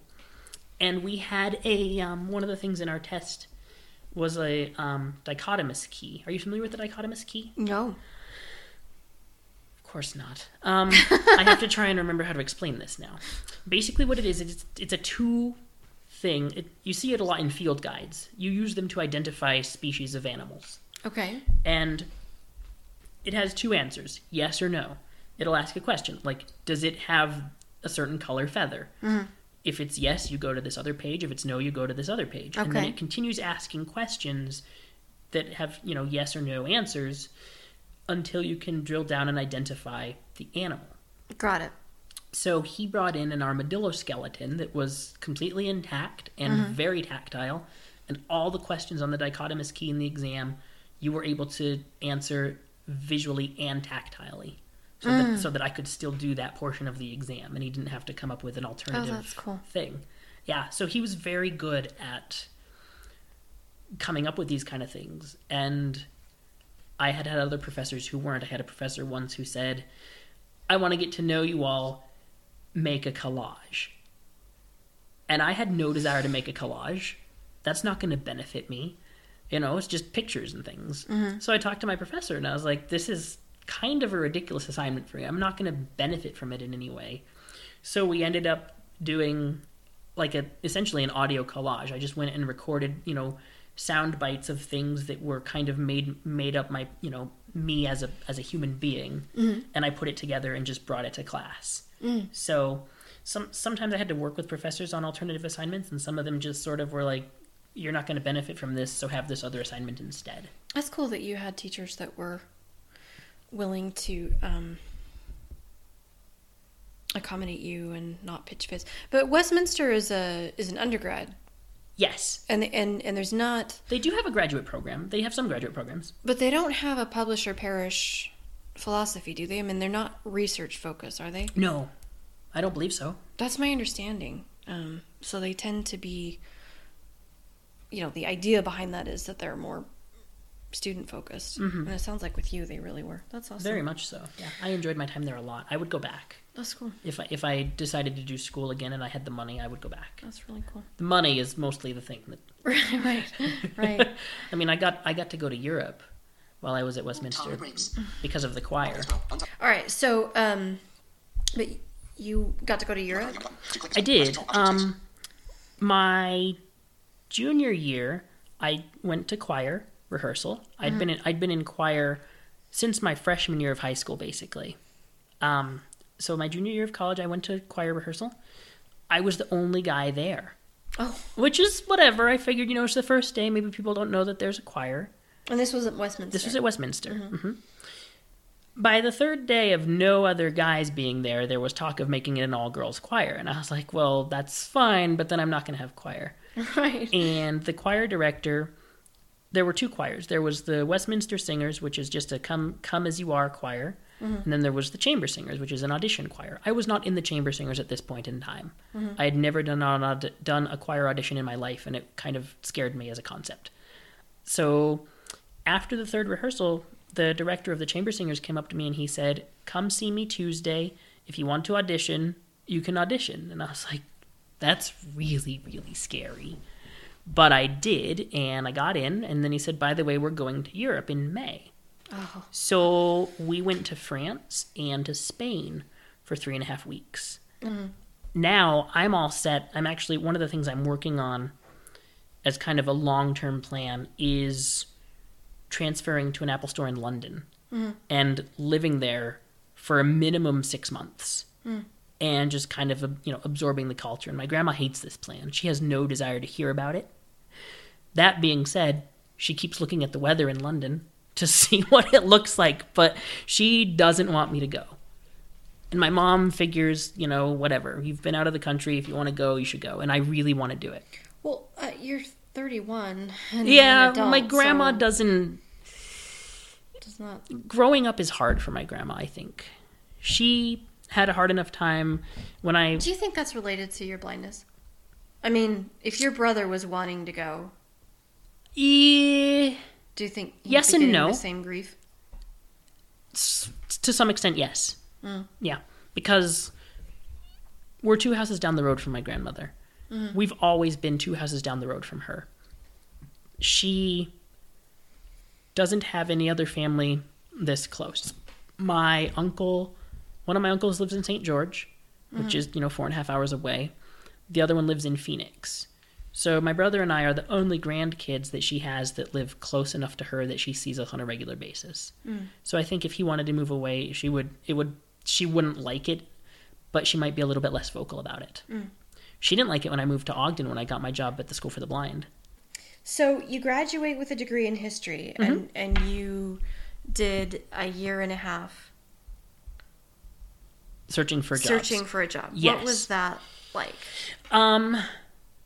And we had a um, one of the things in our test was a um, dichotomous key. Are you familiar with the dichotomous key? No. Of course not. Um, I have to try and remember how to explain this now. Basically, what it is, it's, it's a two thing. It, you see it a lot in field guides. You use them to identify species of animals. Okay. And it has two answers yes or no. It'll ask a question like, does it have a certain color feather? If it's yes, you go to this other page. If it's no, you go to this other page. And then it continues asking questions that have, you know, yes or no answers until you can drill down and identify the animal. Got it. So he brought in an armadillo skeleton that was completely intact and mm-hmm. very tactile, and all the questions on the dichotomous key in the exam you were able to answer visually and tactilely. So, that, mm. so that I could still do that portion of the exam, and he didn't have to come up with an oh, alternative that's cool. thing. Yeah, so he was very good at coming up with these kind of things, and I had had other professors who weren't. I had a professor once who said, "I want to get to know you all. Make a collage." And I had no desire to make a collage. That's not going to benefit me. You know, it's just pictures and things. Mm-hmm. So I talked to my professor and I was like, this is kind of a ridiculous assignment for me. I'm not going to benefit from it in any way. So we ended up doing like a essentially an audio collage. I just went and recorded, you know, sound bites of things that were kind of made made up my, you know, me as a as a human being, mm-hmm. and I put it together and just brought it to class. Mm. So some sometimes I had to work with professors on alternative assignments, and some of them just sort of were like, "You're not going to benefit from this, so have this other assignment instead." That's cool that you had teachers that were willing to um, accommodate you and not pitch fits. But Westminster is a is an undergrad, Yes, and and and there's not, they do have a graduate program. They have some graduate programs. but they don't have a publish or perish philosophy, do they? I mean, they're not research focused, are they? No, I don't believe so. That's my understanding. Um, so they tend to be, you know, the idea behind that is that they're more student focused, and it sounds like with you they really were. That's awesome. Very much so. Yeah, I enjoyed my time there a lot. I would go back That's cool. if I if I decided to do school again and I had the money. I would go back. That's really cool. The money is mostly the thing that. Right, right, right. I mean, I got I got to go to Europe while I was at Westminster because of the choir. All right, so um, but you got to go to Europe. I did. Um, my junior year, I went to choir rehearsal. I'd been in, I'd been in choir since my freshman year of high school, basically. Um, so my junior year of college, I went to choir rehearsal. I was the only guy there. Oh, which is whatever. I figured, you know, it's the first day. Maybe people don't know that there's a choir. and this was at Westminster. This was at Westminster. hmm By the third day of no other guys being there, there was talk of making it an all girls choir. And I was like, well, that's fine, but then I'm not going to have choir. right. And the choir director, there were two choirs. There was the Westminster Singers, which is just a come, come as you are choir. Mm-hmm. And then there was the Chamber Singers, which is an audition choir. I was not in the Chamber Singers at this point in time. Mm-hmm. I had never done, an aud- done a choir audition in my life, and it kind of scared me as a concept. So after the third rehearsal, the director of the Chamber Singers came up to me and he said, Come see me Tuesday. If you want to audition, you can audition. And I was like, That's really, really scary. But I did, and I got in. And then he said, By the way, we're going to Europe in May. Oh, So we went to France and to Spain for three and a half weeks. Mm-hmm. Now I'm all set. I'm actually, one of the things I'm working on as kind of a long term plan is transferring to an Apple store in London mm-hmm. and living there for a minimum six months. Mm. And just kind of, you know, absorbing the culture. And my grandma hates this plan. She has no desire to hear about it. That being said, she keeps looking at the weather in London to see what it looks like, but she doesn't want me to go. And my mom figures, you know, whatever. You've been out of the country. If you want to go, you should go. And I really want to do it. well, uh, you're 31. And Yeah, adult, my grandma so doesn't. does not. Growing up is hard for my grandma, I think. She had a hard enough time when I. Do you think that's related to your blindness? I mean, if your brother was wanting to go, Do you think Yes and no. the same grief? s- to some extent, yes. Mm. Yeah, because we're two houses down the road from my grandmother. We've always been two houses down the road from her. She doesn't have any other family this close. My uncle, one of my uncles lives in St. George, which is, you know, four and a half hours away. The other one lives in Phoenix. So my brother and I are the only grandkids that she has that live close enough to her that she sees us on a regular basis. So I think if he wanted to move away, she would it would she wouldn't like it, but she might be a little bit less vocal about it. She didn't like it when I moved to Ogden when I got my job at the School for the Blind. So you graduate with a degree in history, Mm-hmm. and and you did a year and a half Searching for jobs. searching for a job. Yes. What was that like? Um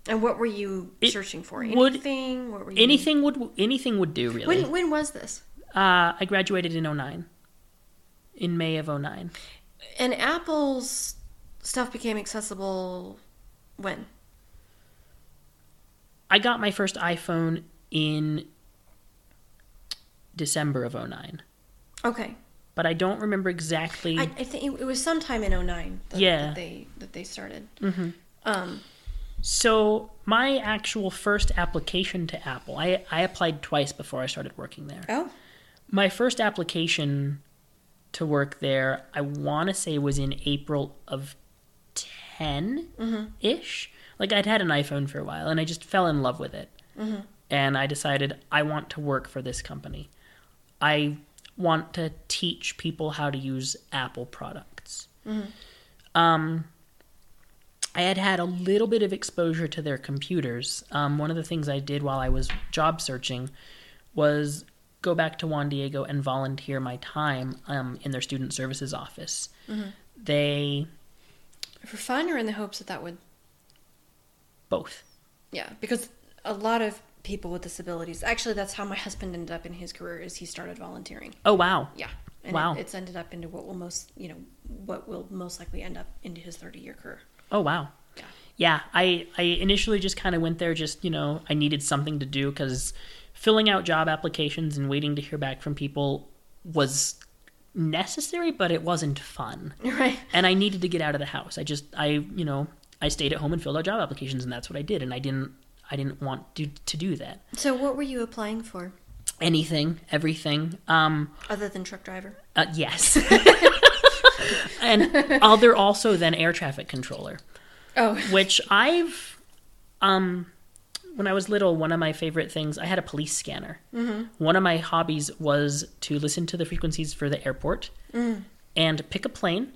And what were you It searching for? would- Anything? What were you? anything would anything would do really. When when was this? Uh I graduated in 09. In May of 09. And Apple's stuff became accessible when? I got my first iPhone in December of 09. Okay, But I don't remember exactly I, I think it, was sometime in 09 that, Yeah. that they that they started. hmm Um, So my actual first application to Apple, I, I applied twice before I started working there. oh, My first application to work there, I want to say was in April of 10 mm-hmm. ish. Like I'd had an iPhone for a while and I just fell in love with it. Mm-hmm. And I decided I want to work for this company. I want to teach people how to use Apple products. Mm-hmm. Um, I had had a little bit of exposure to their computers. Um, one of the things I did while I was job searching was go back to Juan Diego and volunteer my time um, in their student services office. They for fun or in the hopes that that would both. Yeah, because a lot of people with disabilities. Actually, that's how my husband ended up in his career. Is he started volunteering? Oh wow! Yeah, and Wow. it, it's ended up into what will most you know what will most likely end up into his thirty year career. Oh wow! Yeah. Yeah, I I initially just kind of went there. Just you know, I needed something to do because filling out job applications and waiting to hear back from people was necessary, but it wasn't fun. Right. and I needed to get out of the house. I just I you know I stayed at home and filled out job applications, and that's what I did. And I didn't I didn't want to to do that. So, what were you applying for Anything, everything. Um, other than truck driver? uh, yes. and other also then air traffic controller, Oh, which I've um when I was little, one of my favorite things, I had a police scanner. Mm-hmm. One of my hobbies was to listen to the frequencies for the airport and pick a plane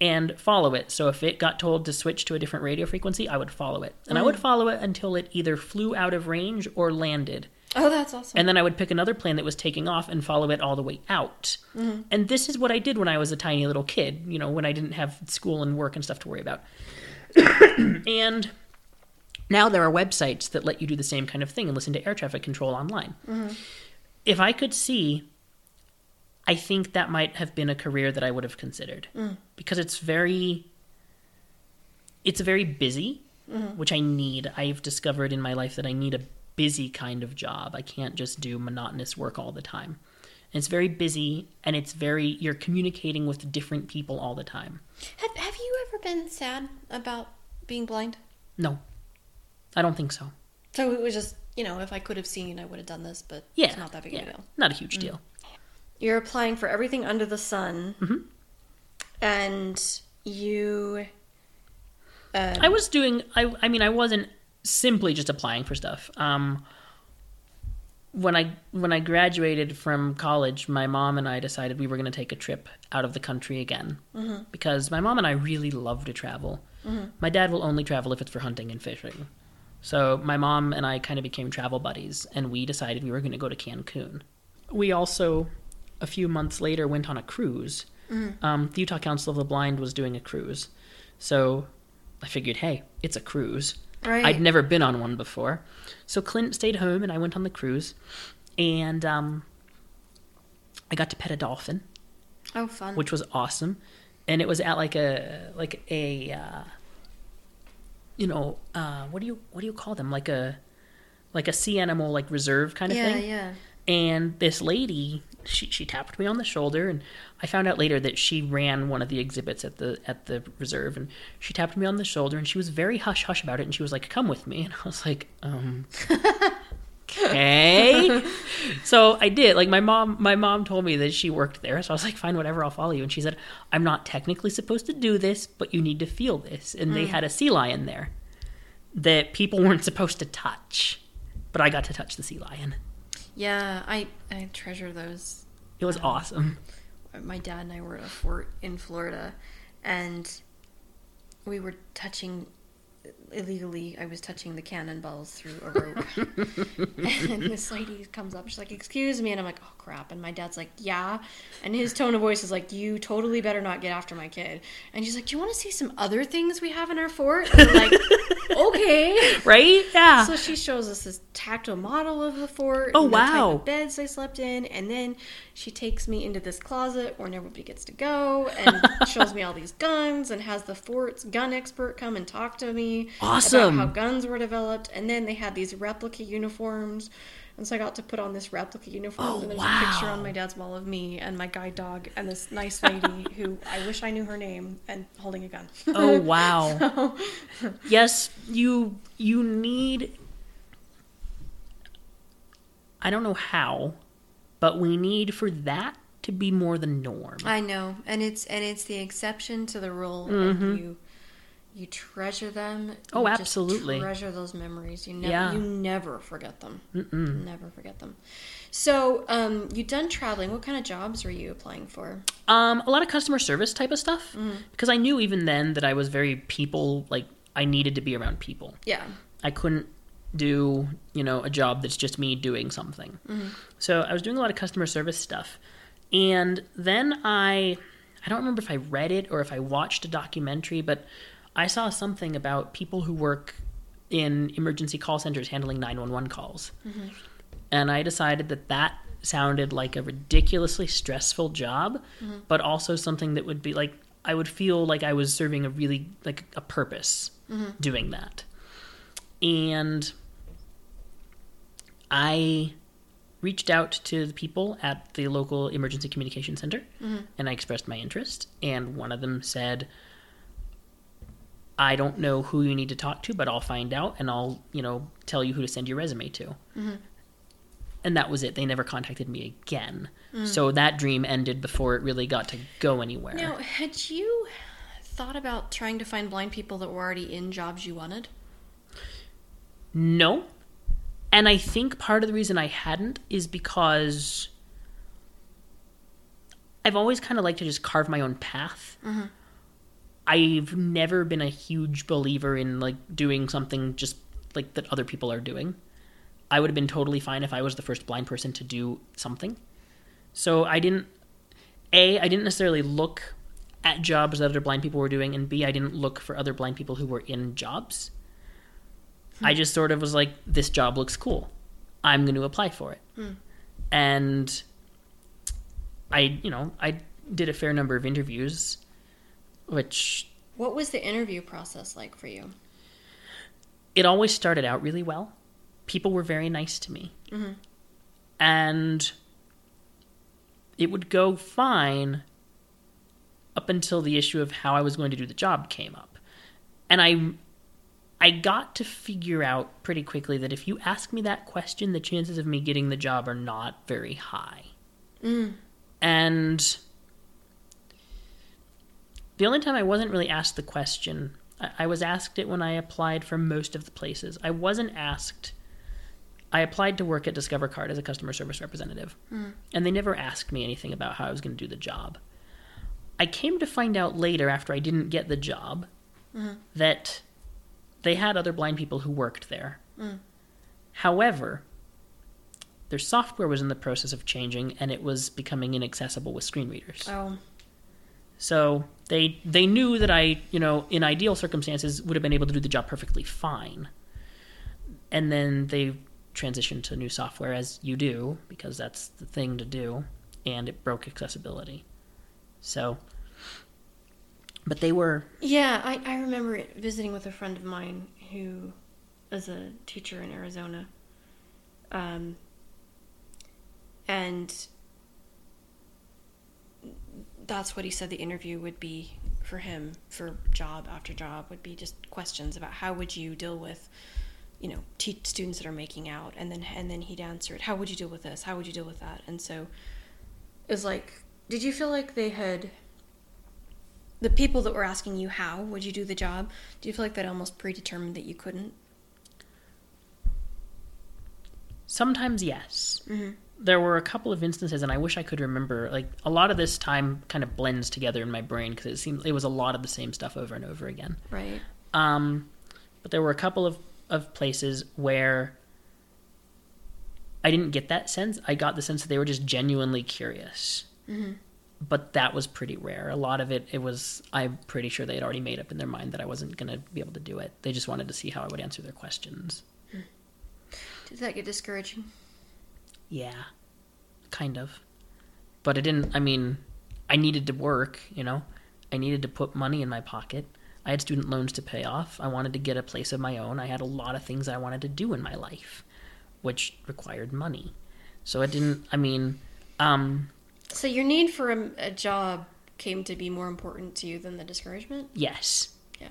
and follow it. So if it got told to switch to a different radio frequency, I would follow it. And I would follow it until it either flew out of range or landed. Oh, that's awesome. And then I would pick another plane that was taking off and follow it all the way out. Mm-hmm. And this is what I did when I was a tiny little kid, you know, when I didn't have school and work and stuff to worry about. and now there are websites that let you do the same kind of thing and listen to air traffic control online. Mm-hmm. If I could see, I think that might have been a career that I would have considered mm. because it's very it's very busy, mm-hmm. which I need. I've discovered in my life that I need a busy kind of job. I can't just do monotonous work all the time. And it's very busy and it's very you're communicating with different people all the time. have, have you ever been sad about being blind? No. I don't think so. So it was just, you know, if I could have seen, I would have done this, but Yeah. it's not that big yeah, of a deal. Not a huge deal. You're applying for everything under the sun, Mhm. and you. Uh, I was doing I I mean I wasn't simply just applying for stuff. Um when I when I graduated from college, my mom and I decided we were going to take a trip out of the country again because my mom and I really love to travel. My dad will only travel if it's for hunting and fishing. So my mom and I kind of became travel buddies, and we decided we were going to go to Cancun. We also, a few months later, went on a cruise. Um, the Utah Council of the Blind was doing a cruise, so I figured, hey, it's a cruise. Right. I'd never been on one before. So Clint stayed home and I went on the cruise. And um, I got to pet a dolphin, oh, fun. which was awesome. And it was at like a like a uh, you know, uh, what do you what do you call them? Like a like a sea animal like reserve kind of yeah, thing. yeah. Yeah. And this lady, she she tapped me on the shoulder, and I found out later that she ran one of the exhibits at the at the reserve, and she tapped me on the shoulder, and she was very hush hush about it, and she was like, "Come with me," and I was like, um. Okay, so I did. Like my mom, my mom told me that she worked there, so I was like, "Fine, whatever, I'll follow you." And she said, "I'm not technically supposed to do this, but you need to feel this." And they had a sea lion there that people weren't supposed to touch, but I got to touch the sea lion. Yeah, I, I treasure those. It was um, awesome. My dad and I were at a fort in Florida, and we were touching illegally. I was touching the cannonballs through a rope, and this lady comes up. She's like, "Excuse me," and I'm like, "Oh crap!" And my dad's like, "Yeah," and his tone of voice is like, "You totally better not get after my kid." And she's like, "Do you want to see some other things we have in our fort?" And I'm like, "Okay." Right? Yeah. So she shows us this tactile model of the fort. Oh, the wow. of beds I slept in, and then she takes me into this closet where nobody gets to go, and shows me all these guns, and has the fort's gun expert come and talk to me Awesome. how guns were developed. And then they had these replica uniforms. And so I got to put on this replica uniform, Oh, and there's a picture on my dad's wall of me and my guide dog and this nice lady who I wish I knew her name and holding a gun. oh wow. yes, you you need I don't know how, but we need for that to be more the norm. I know, and it's and it's the exception to the rule, and mm-hmm. you you treasure them. Oh, You just absolutely. treasure those memories. You never Yeah. you never forget them. Mm-mm. Never forget them. So, um, you done traveling. What kind of jobs were you applying for? Um, a lot of customer service type of stuff Mm. because I knew even then that I was very people like I needed to be around people. Yeah. I couldn't do, you know, a job that's just me doing something. So I was doing a lot of customer service stuff. And then I I don't remember if I read it or if I watched a documentary, but I saw something about people who work in emergency call centers handling 911 calls. Mm-hmm. And I decided that that sounded like a ridiculously stressful job, mm-hmm. but also something that would be like I would feel like I was serving a really like a purpose mm-hmm. doing that. And I reached out to the people at the local emergency communication center and I expressed my interest and one of them said I don't know who you need to talk to, but I'll find out and I'll, you know, tell you who to send your resume to. Mm-hmm. And that was it. They never contacted me again. Mm. So that dream ended before it really got to go anywhere. Now, had you thought about trying to find blind people that were already in jobs you wanted? No. And I think part of the reason I hadn't is because I've always kind of liked to just carve my own path. Mm-hmm. I've never been a huge believer in like doing something just like that other people are doing. I would have been totally fine if I was the first blind person to do something. So I didn't A, I didn't necessarily look at jobs that other blind people were doing and B, I didn't look for other blind people who were in jobs. Hmm. I just sort of was like this job looks cool. I'm going to apply for it. Hmm. And I, you know, I did a fair number of interviews which What was the interview process like for you? it always started out really well. People were very nice to me. Mm-hmm. And it would go fine up until the issue of how I was going to do the job came up. And I I got to figure out pretty quickly that if you ask me that question, the chances of me getting the job are not very high. Mm-hmm. And the only time I wasn't really asked the question, I, I was asked it when I applied for most of the places. I wasn't asked. I applied to work at Discover Card as a customer service representative, hmm. and they never asked me anything about how I was going to do the job. I came to find out later, after I didn't get the job, hmm. that they had other blind people who worked there. Hmm. However, their software was in the process of changing, and it was becoming inaccessible with screen readers. Oh, So they they knew that I, you know, in ideal circumstances would have been able to do the job perfectly fine. And then they transitioned to new software as you do because that's the thing to do and it broke accessibility. So but they were yeah. I, I remember it visiting with a friend of mine who is a teacher in Arizona. Um, and that's what he said the interview would be for him for job after job would be just questions about how would you deal with you know te- students that are making out and then and then he'd answer it how would you deal with this how would you deal with that and so it was like did you feel like they had the people that were asking you how would you do the job do you feel like that almost predetermined that you couldn't sometimes yes. mm-hmm. There were a couple of instances and I wish I could remember like a lot of this time kind of blends together in my brain because it seems it was a lot of the same stuff over and over again. right Um, but there were a couple of, of places where I didn't get that sense. I got the sense that they were just genuinely curious. mm-hmm. But that was pretty rare. A lot of it, it was, I'm pretty sure they had already made up in their mind that I wasn't going to be able to do it. They just wanted to see how I would answer their questions. did that get discouraging Yeah, kind of. But I didn't, I mean, I needed to work, you know? I needed to put money in my pocket. I had student loans to pay off. I wanted to get a place of my own. I had a lot of things I wanted to do in my life, which required money. So it didn't, I mean, um, so your need for a, a job came to be more important to you than the discouragement yes. yeah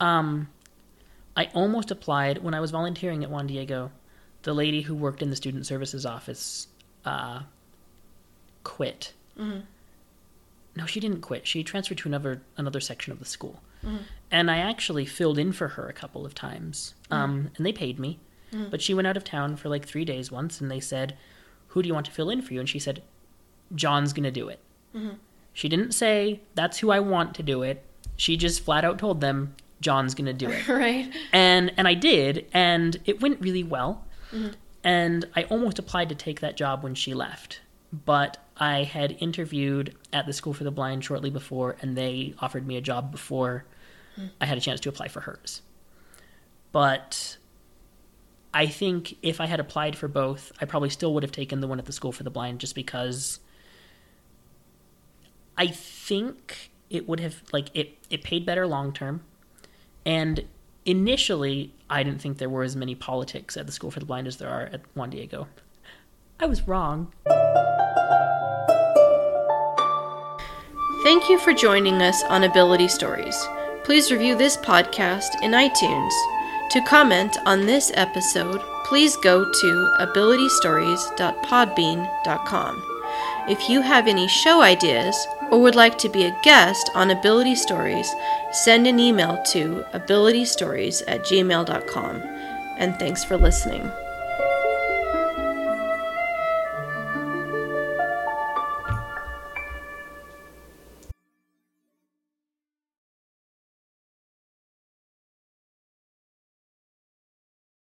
Um, I almost applied when I was volunteering at Juan Diego. The lady who worked in the student services office uh, quit. mm-hmm. No, she didn't quit. She transferred to another another section of the school, and I actually filled in for her a couple of times. Um, and they paid me, but she went out of town for like three days once, and they said, "Who do you want to fill in for you?" And she said, "John's gonna do it." She didn't say that's who I want to do it. She just flat out told them John's gonna do it right and and I did, and it went really well. Mm-hmm. And I almost applied to take that job when she left, but I had interviewed at the School for the Blind shortly before, and they offered me a job before I had a chance to apply for hers. But I think if I had applied for both, I probably still would have taken the one at the School for the Blind, just because I think it would have like it it paid better long term. And initially, I didn't think there were as many politics at the School for the Blind as there are at Juan Diego. I was wrong. Thank you for joining us on Ability Stories. Please review this podcast in iTunes. To comment on this episode, please go to abilitystories.podbean.com. If you have any show ideas or would like to be a guest on Ability Stories, send an email to abilitystories at gmail.com. And thanks for listening.